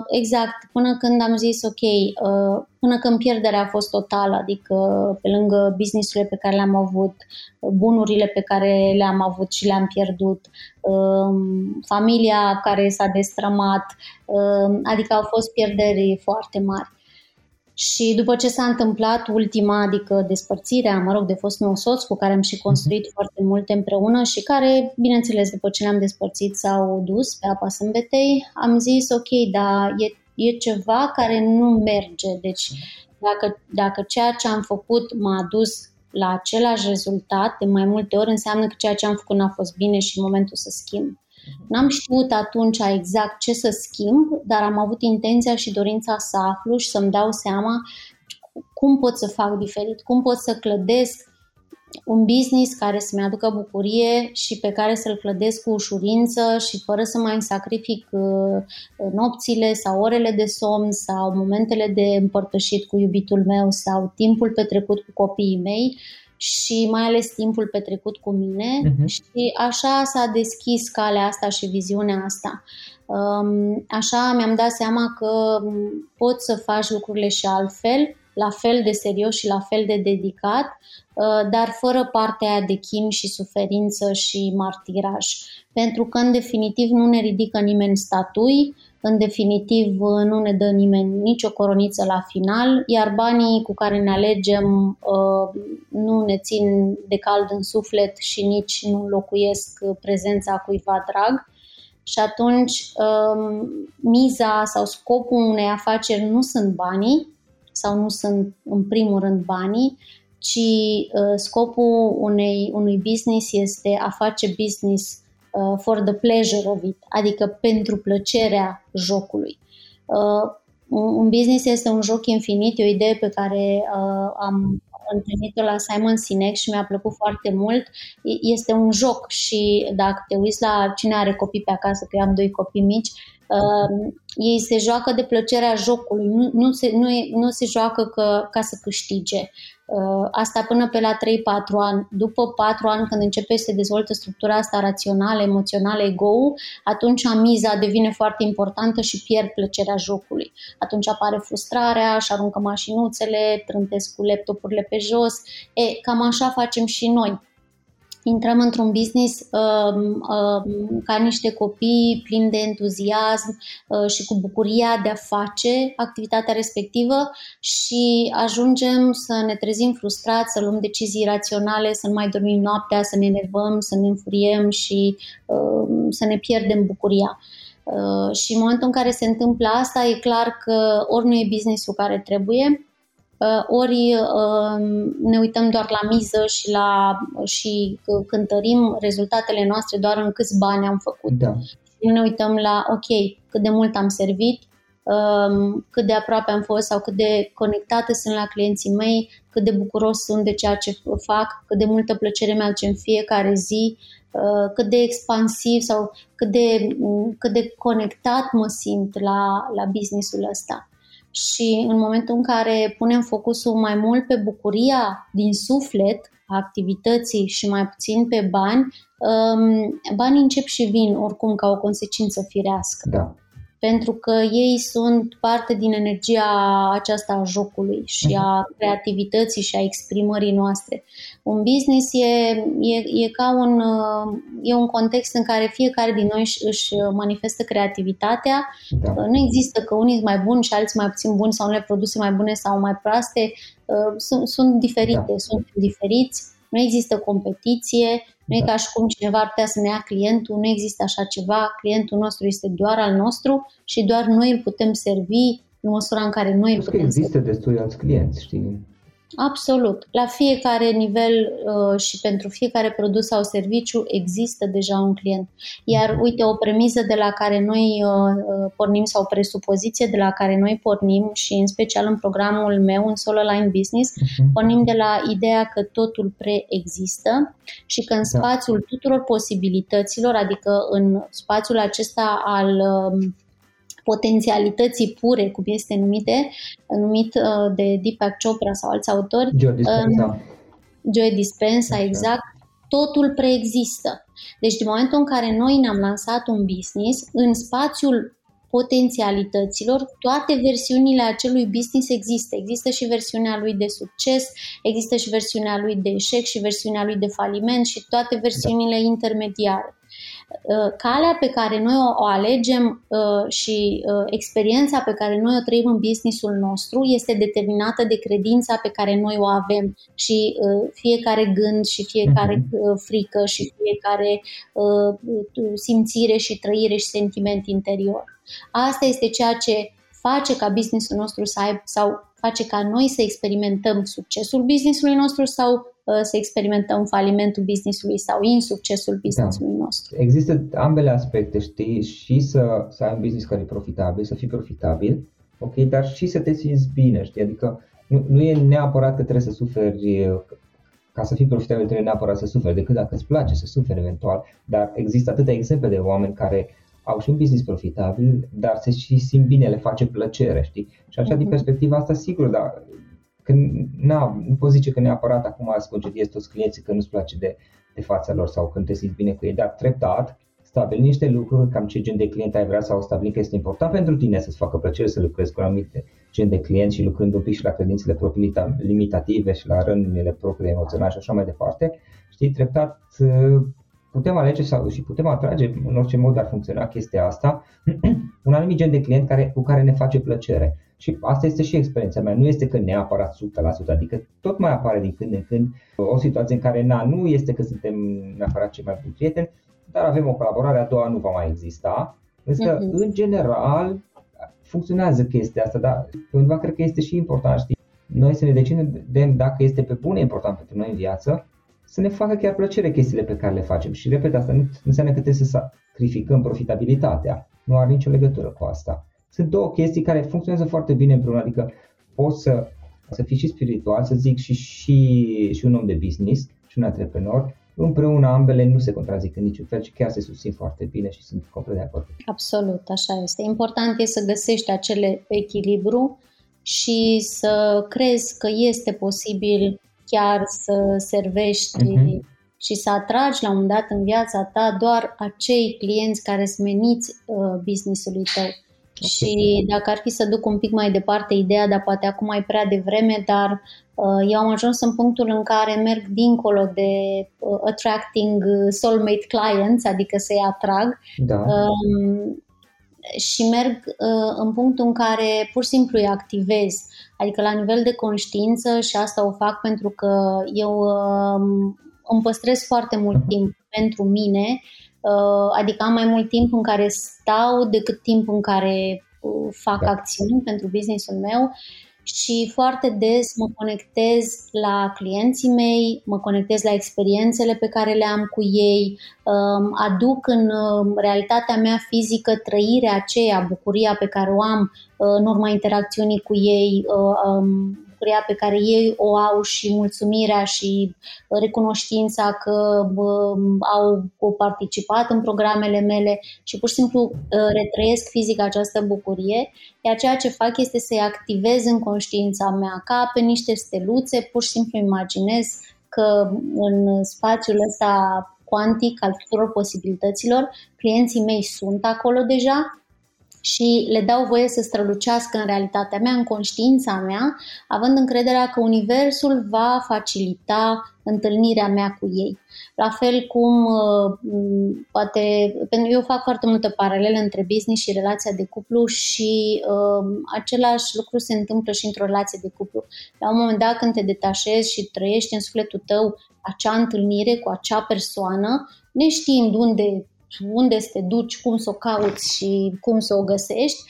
exact, până când am zis ok, uh, până când pierderea a fost totală, adică pe lângă businessurile pe care le-am avut, bunurile pe care le-am avut și le-am pierdut, uh, familia care s-a destrămat, uh, adică au fost pierderi foarte mari. Și după ce s-a întâmplat ultima, adică despărțirea, mă rog, de fost meu soț, cu care am și construit uh-huh. foarte multe împreună și care, bineînțeles, după ce ne-am despărțit s-au dus pe apa sâmbetei, am zis, ok, dar e, e ceva care nu merge. Deci, dacă, dacă ceea ce am făcut m-a dus la același rezultat de mai multe ori, înseamnă că ceea ce am făcut n-a fost bine și momentul să schimb. N-am știut atunci exact ce să schimb, dar am avut intenția și dorința să aflu și să-mi dau seama cum pot să fac diferit, cum pot să clădesc un business care să-mi aducă bucurie și pe care să-l clădesc cu ușurință și fără să mai sacrific uh, nopțile sau orele de somn sau momentele de împărtășit cu iubitul meu sau timpul petrecut cu copiii mei și mai ales timpul petrecut cu mine uh-huh. și așa s-a deschis calea asta și viziunea asta. Um, așa mi-am dat seama că poți să faci lucrurile și altfel, la fel de serios și la fel de dedicat, uh, dar fără partea aia de chin și suferință și martiraj. Pentru că, în definitiv, nu ne ridică nimeni statui, în definitiv nu ne dă nimeni nicio coroniță la final, iar banii cu care ne alegem uh, nu ne țin de cald în suflet și nici nu locuiesc prezența cuiva drag. Și atunci um, miza sau scopul unei afaceri nu sunt banii sau nu sunt în primul rând banii, ci uh, scopul unei, unui business este a face business uh, for the pleasure of it, adică pentru plăcerea jocului. Uh, un business este un joc infinit, e o idee pe care uh, am întâlnit-o la Simon Sinek și mi-a plăcut foarte mult. Este un joc și dacă te uiți la cine are copii pe acasă, că eu am doi copii mici, uh, ei se joacă de plăcerea jocului, nu, nu, se, nu, e, nu se joacă că, ca să câștige. Uh, asta până pe la 3-4 ani. După 4 ani, când începe să se dezvoltă structura asta rațională, emoțională, ego atunci miza devine foarte importantă și pierd plăcerea jocului. Atunci apare frustrarea, și aruncă mașinuțele, trântesc cu laptopurile pe jos. E, cam așa facem și noi intrăm într-un business uh, uh, ca niște copii plini de entuziasm uh, și cu bucuria de a face activitatea respectivă și ajungem să ne trezim frustrați, să luăm decizii raționale, să nu mai dormim noaptea, să ne enervăm, să ne înfuriem și uh, să ne pierdem bucuria. Uh, și în momentul în care se întâmplă asta, e clar că ori nu e businessul care trebuie, Uh, ori uh, ne uităm doar la miză și, la, și cântărim rezultatele noastre doar în câți bani am făcut. Da. Nu ne uităm la, ok, cât de mult am servit, um, cât de aproape am fost sau cât de conectate sunt la clienții mei, cât de bucuros sunt de ceea ce fac, cât de multă plăcere mi-aduce în fiecare zi, uh, cât de expansiv sau cât de, cât de conectat mă simt la, la businessul ăsta și în momentul în care punem focusul mai mult pe bucuria din suflet a activității și mai puțin pe bani, um, banii încep și vin oricum ca o consecință firească. Da. Pentru că ei sunt parte din energia aceasta a jocului și a mhm. creativității și a exprimării noastre. Un business e, e, e ca un, e un context în care fiecare din noi își manifestă creativitatea. Da. Nu există că unii sunt mai buni și alții mai puțin buni sau unele produse mai bune sau mai proaste. Sunt, sunt diferite, da. sunt diferiți. Nu există competiție, nu e ca și cum cineva ar putea să ne ia clientul, nu există așa ceva, clientul nostru este doar al nostru și doar noi îl putem servi în măsura în care noi îl putem există servi. destui alți clienți, știi? Absolut. La fiecare nivel uh, și pentru fiecare produs sau serviciu există deja un client. Iar uite, o premisă de la care noi uh, uh, pornim sau o presupoziție de la care noi pornim și în special în programul meu, în Solo Line Business, uh-huh. pornim de la ideea că totul preexistă și că în da. spațiul tuturor posibilităților, adică în spațiul acesta al uh, potențialității pure, cum este numite, numit uh, de Deepak Chopra sau alți autori. Joe Dispenza. Um, Joe Dispenza, exact. Totul preexistă. Deci, din momentul în care noi ne-am lansat un business, în spațiul potențialităților, toate versiunile acelui business există. Există și versiunea lui de succes, există și versiunea lui de eșec și versiunea lui de faliment și toate versiunile da. intermediare. Uh, calea pe care noi o, o alegem uh, și uh, experiența pe care noi o trăim în businessul nostru este determinată de credința pe care noi o avem și fiecare gând și fiecare uh frică și fiecare simțire și trăire și sentiment interior. Asta este ceea ce face ca businessul nostru să aibă sau face ca noi să experimentăm succesul businessului nostru sau Uh, să experimentăm falimentul businessului sau insuccesul da. businessului da. nostru. Există ambele aspecte, știi, și să, să ai un business care e profitabil, să fii profitabil, ok, dar și să te simți bine, știi, adică nu, nu e neapărat că trebuie să suferi ca să fii profitabil trebuie neapărat să suferi, decât dacă îți place să suferi eventual, dar există atâtea exemple de oameni care au și un business profitabil, dar se și simt bine, le face plăcere, știi? Și așa, uh-huh. din mhm. perspectiva asta, sigur, dar că na, nu poți zice că neapărat acum îți concediezi toți clienții că nu-ți place de, de fața lor sau când te simți bine cu ei, dar treptat stabili niște lucruri, cam ce gen de client ai vrea sau stabili că este important pentru tine să-ți facă plăcere să lucrezi cu anumite gen de client și lucrând un pic și la credințele proprii limitative și la rănile proprii emoționale și așa mai departe. Știi, treptat putem alege sau și putem atrage în orice mod ar funcționa chestia asta *clears throat* un anumit gen de client care, cu care ne face plăcere. Și asta este și experiența mea, nu este că neapărat 100%, adică tot mai apare din când în când o situație în care na, nu este că suntem neapărat cei mai buni prieteni, dar avem o colaborare, a doua nu va mai exista. Însă, uh-huh. în general, funcționează chestia asta, dar undeva cred că este și important, știi, noi să ne decidem dacă este pe bune important pentru noi în viață, să ne facă chiar plăcere chestiile pe care le facem. Și repet, asta nu înseamnă că trebuie să sacrificăm profitabilitatea. Nu are nicio legătură cu asta. Sunt două chestii care funcționează foarte bine împreună, adică poți să, să fii și spiritual, să zic, și, și, și un om de business și un antreprenor, împreună ambele nu se contrazic în niciun fel și chiar se susțin foarte bine și sunt complet de acord. Absolut, așa este. Important este să găsești acele echilibru și să crezi că este posibil chiar să servești uh-huh. și să atragi la un dat în viața ta doar acei clienți care sunt meniți uh, business-ului tău. Și dacă ar fi să duc un pic mai departe ideea, dar poate acum e prea devreme, dar uh, eu am ajuns în punctul în care merg dincolo de uh, attracting soulmate clients, adică să-i atrag. Da. Um, și merg uh, în punctul în care pur și simplu îi activez, adică la nivel de conștiință și asta o fac pentru că eu uh, îmi păstrez foarte mult mhm. timp pentru mine Uh, adică am mai mult timp în care stau decât timp în care uh, fac da. acțiuni pentru businessul meu și foarte des mă conectez la clienții mei, mă conectez la experiențele pe care le am cu ei, um, aduc în um, realitatea mea fizică trăirea aceea, bucuria pe care o am uh, în urma interacțiunii cu ei, um, bucuria pe care ei o au și mulțumirea și recunoștința că au participat în programele mele și pur și simplu ă, retrăiesc fizic această bucurie, iar ceea ce fac este să-i activez în conștiința mea ca pe niște steluțe, pur și simplu imaginez că în spațiul ăsta cuantic al tuturor posibilităților, clienții mei sunt acolo deja și le dau voie să strălucească în realitatea mea, în conștiința mea, având încrederea că Universul va facilita întâlnirea mea cu ei. La fel cum uh, poate, pentru eu fac foarte multe paralele între business și relația de cuplu și uh, același lucru se întâmplă și într-o relație de cuplu. La un moment dat când te detașezi și trăiești în sufletul tău acea întâlnire cu acea persoană, neștiind unde unde să te duci, cum să o cauți și cum să o găsești,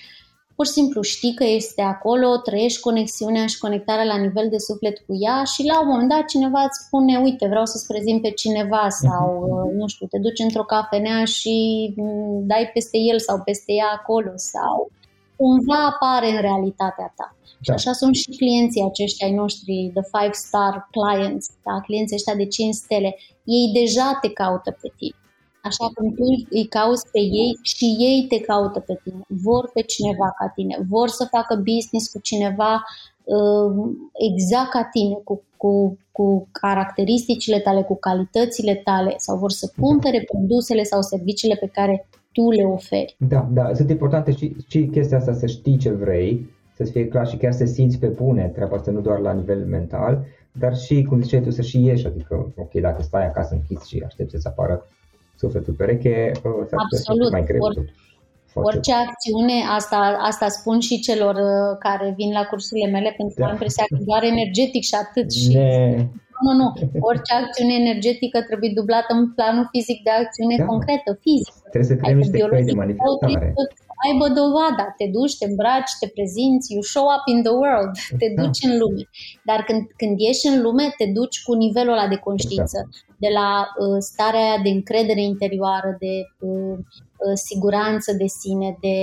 pur și simplu știi că este acolo, trăiești conexiunea și conectarea la nivel de suflet cu ea și la un moment dat cineva îți spune, uite, vreau să-ți prezint pe cineva sau, mhm. nu știu, te duci într-o cafenea și mm, dai peste el sau peste ea acolo sau cumva apare în realitatea ta. Da. Și așa sunt și clienții aceștia ai noștri, the five star clients, da? clienții ăștia de 5 stele. Ei deja te caută pe tine. Așa cum tu îi cauți pe ei și ei te caută pe tine. Vor pe cineva ca tine. Vor să facă business cu cineva uh, exact ca tine, cu, cu, cu caracteristicile tale, cu calitățile tale sau vor să cumpere produsele sau serviciile pe care tu le oferi. Da, da, sunt importante și, și chestia asta să știi ce vrei, să fie clar și chiar să simți pe bune treaba asta, nu doar la nivel mental, dar și, cum ziceai tu, să și ieși, adică, ok, dacă stai acasă închis și aștepți să apară sufletul pereche, s-ar Absolut. mai greu. Or, orice acțiune, asta, asta spun și celor uh, care vin la cursurile mele, pentru că da. am impresia că doar energetic și atât. Și ne... Nu, nu, Orice acțiune energetică trebuie dublată în planul fizic de acțiune da. concretă, fizică. Trebuie să creăm niște căi de manifestare aibă dovada, te duci, te îmbraci, te prezinți, you show up in the world, te da. duci în lume. Dar când, când ieși în lume, te duci cu nivelul ăla de conștiință, exact. de la uh, starea de încredere interioară, de uh, uh, siguranță de sine, de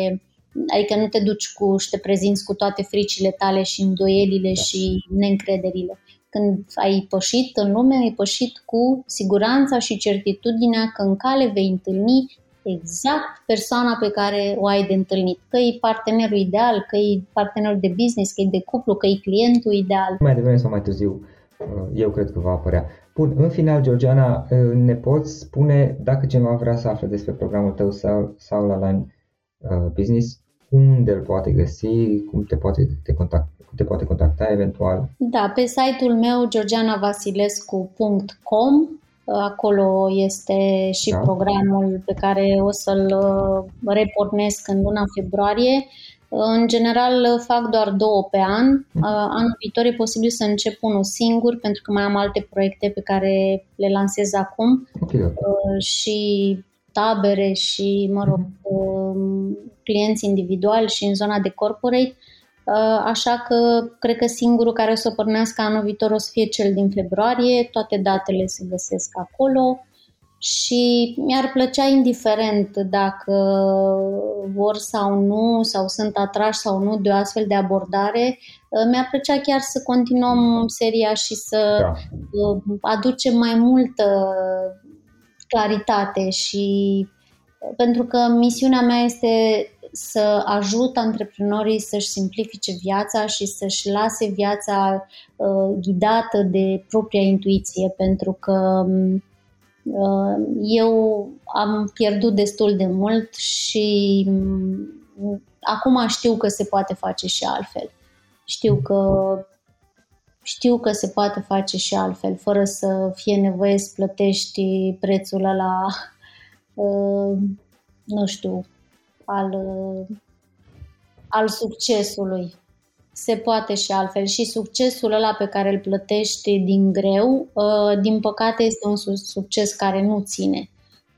adică nu te duci cu și te prezinți cu toate fricile tale și îndoielile da. și neîncrederile. Când ai pășit în lume, ai pășit cu siguranța și certitudinea că în cale vei întâlni exact persoana pe care o ai de întâlnit. Că e partenerul ideal, că e partenerul de business, că e de cuplu, că e clientul ideal. Mai devreme sau mai târziu, uh, eu cred că va apărea. Bun, în final, Georgiana, uh, ne poți spune dacă cineva vrea să afle despre programul tău sau, sau la Line uh, Business, unde îl poate găsi, cum te poate, te contact, te poate contacta eventual? Da, pe site-ul meu georgianavasilescu.com Acolo este și da. programul pe care o să-l uh, repornesc în luna februarie. În general fac doar două pe an. Mhm. Uh, anul viitor e posibil să încep unul singur pentru că mai am alte proiecte pe care le lansez acum okay. Uh, și tabere și, mă rog, mhm. clienți individuali și în zona de corporate. Uh, așa că cred că singurul care o să pornească anul viitor o să fie cel din februarie, toate datele se găsesc acolo. Și mi-ar plăcea indiferent dacă vor sau nu, sau sunt atrași sau nu de o astfel de abordare, uh, mi-ar plăcea chiar să continuăm seria și să da. Uh, aducem mai multă claritate și pentru că misiunea mea este să ajut antreprenorii să-și simplifice viața și să-și lase viața uh, ghidată de propria intuiție, pentru că uh, eu am pierdut destul de mult și uh, acum știu că se poate face și altfel. Știu că știu că se poate face și altfel, fără să fie nevoie să plătești prețul ăla, uh, nu știu, al, al succesului. Se poate și altfel. Și succesul ăla pe care îl plătești din greu, uh, din păcate este un succes care nu ține.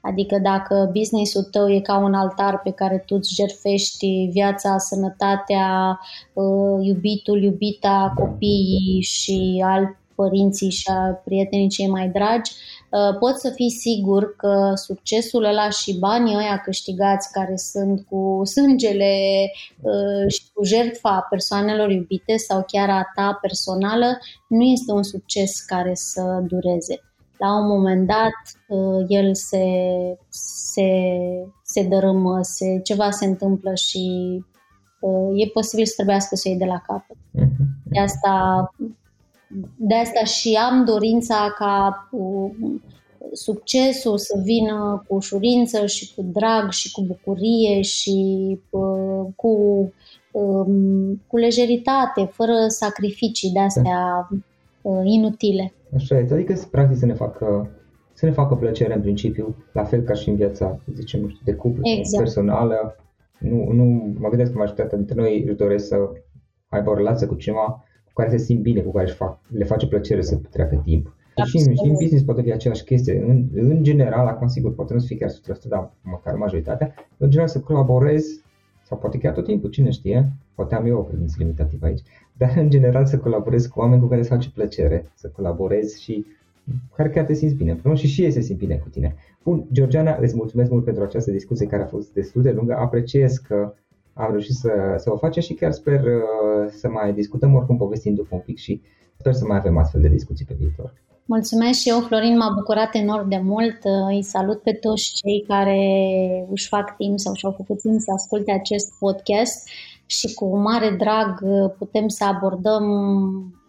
Adică dacă businessul tău e ca un altar pe care tu îți jerfești viața, sănătatea, uh, iubitul, iubita, copiii și alt părinții și a prietenii cei mai dragi, Uh, poți să fii sigur că succesul ăla și banii ăia câștigați care sunt cu sângele uh, și cu jertfa persoanelor iubite sau chiar a ta personală nu este un succes care să dureze. La un moment dat uh, el se, se, se dărâmă, se, ceva se întâmplă și e posibil să trebuiască să o iei de la capăt. Mhm. De asta de asta și am dorința ca succesul să vină cu ușurință și cu drag și cu bucurie și uh, cu, um, cu lejeritate, fără sacrificii de astea uh, inutile. Așa este, adică practic să ne facă să ne facă plăcere în principiu, la fel ca și în viața, să zicem, nu știu, de cuplu, exact. personală. Nu, nu, mă gândesc că majoritatea dintre noi își doresc să aibă o relație cu cineva cu care se simt bine, cu care își fac, le face plăcere să treacă timp. Și în, și în business poate fi aceeași chestie. În, în general, acum sigur, poate nu să fie chiar 100%, dar măcar majoritatea, în general să colaborezi sau poate chiar tot timpul, cine știe, poate am eu o credință limitativă aici, dar în general să colaborezi cu oameni cu care îți face plăcere, să colaborezi și care chiar te simți bine împreună și și ei se simt bine cu tine. Bun, Georgiana, îți mulțumesc mult pentru această discuție care a fost destul de lungă. Apreciez că am reușit să, să o facem și chiar sper uh, să mai discutăm oricum povestind după un pic și sper să mai avem astfel de discuții pe viitor. Mulțumesc și eu, Florin, m-a bucurat enorm de mult. Îi salut pe toți cei care își fac timp sau și-au făcut timp să asculte acest podcast și cu mare drag putem să abordăm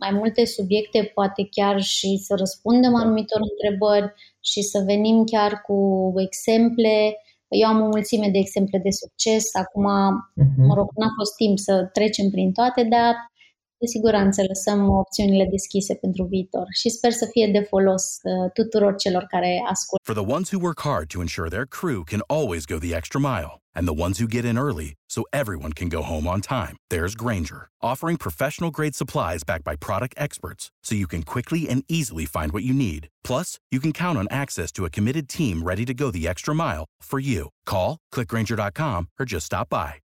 mai multe subiecte, poate chiar și să răspundem anumitor întrebări și să venim chiar cu exemple. Eu am o mulțime de exemple de succes, acum, uh-huh. mă rog, n-a fost timp să trecem prin toate, dar siguranță lăsăm opțiunile deschise pentru viitor și sper să fie de folos uh, tuturor celor care ascultă. For the ones who work hard to ensure their crew can always go the extra mile and the ones who get in early so everyone can go home on time, there's Granger, offering professional grade supplies backed by product experts so you can quickly and easily find what you need. Plus, you can count on access to a committed team ready to go the extra mile for you. Call, clickgranger.com or just stop by.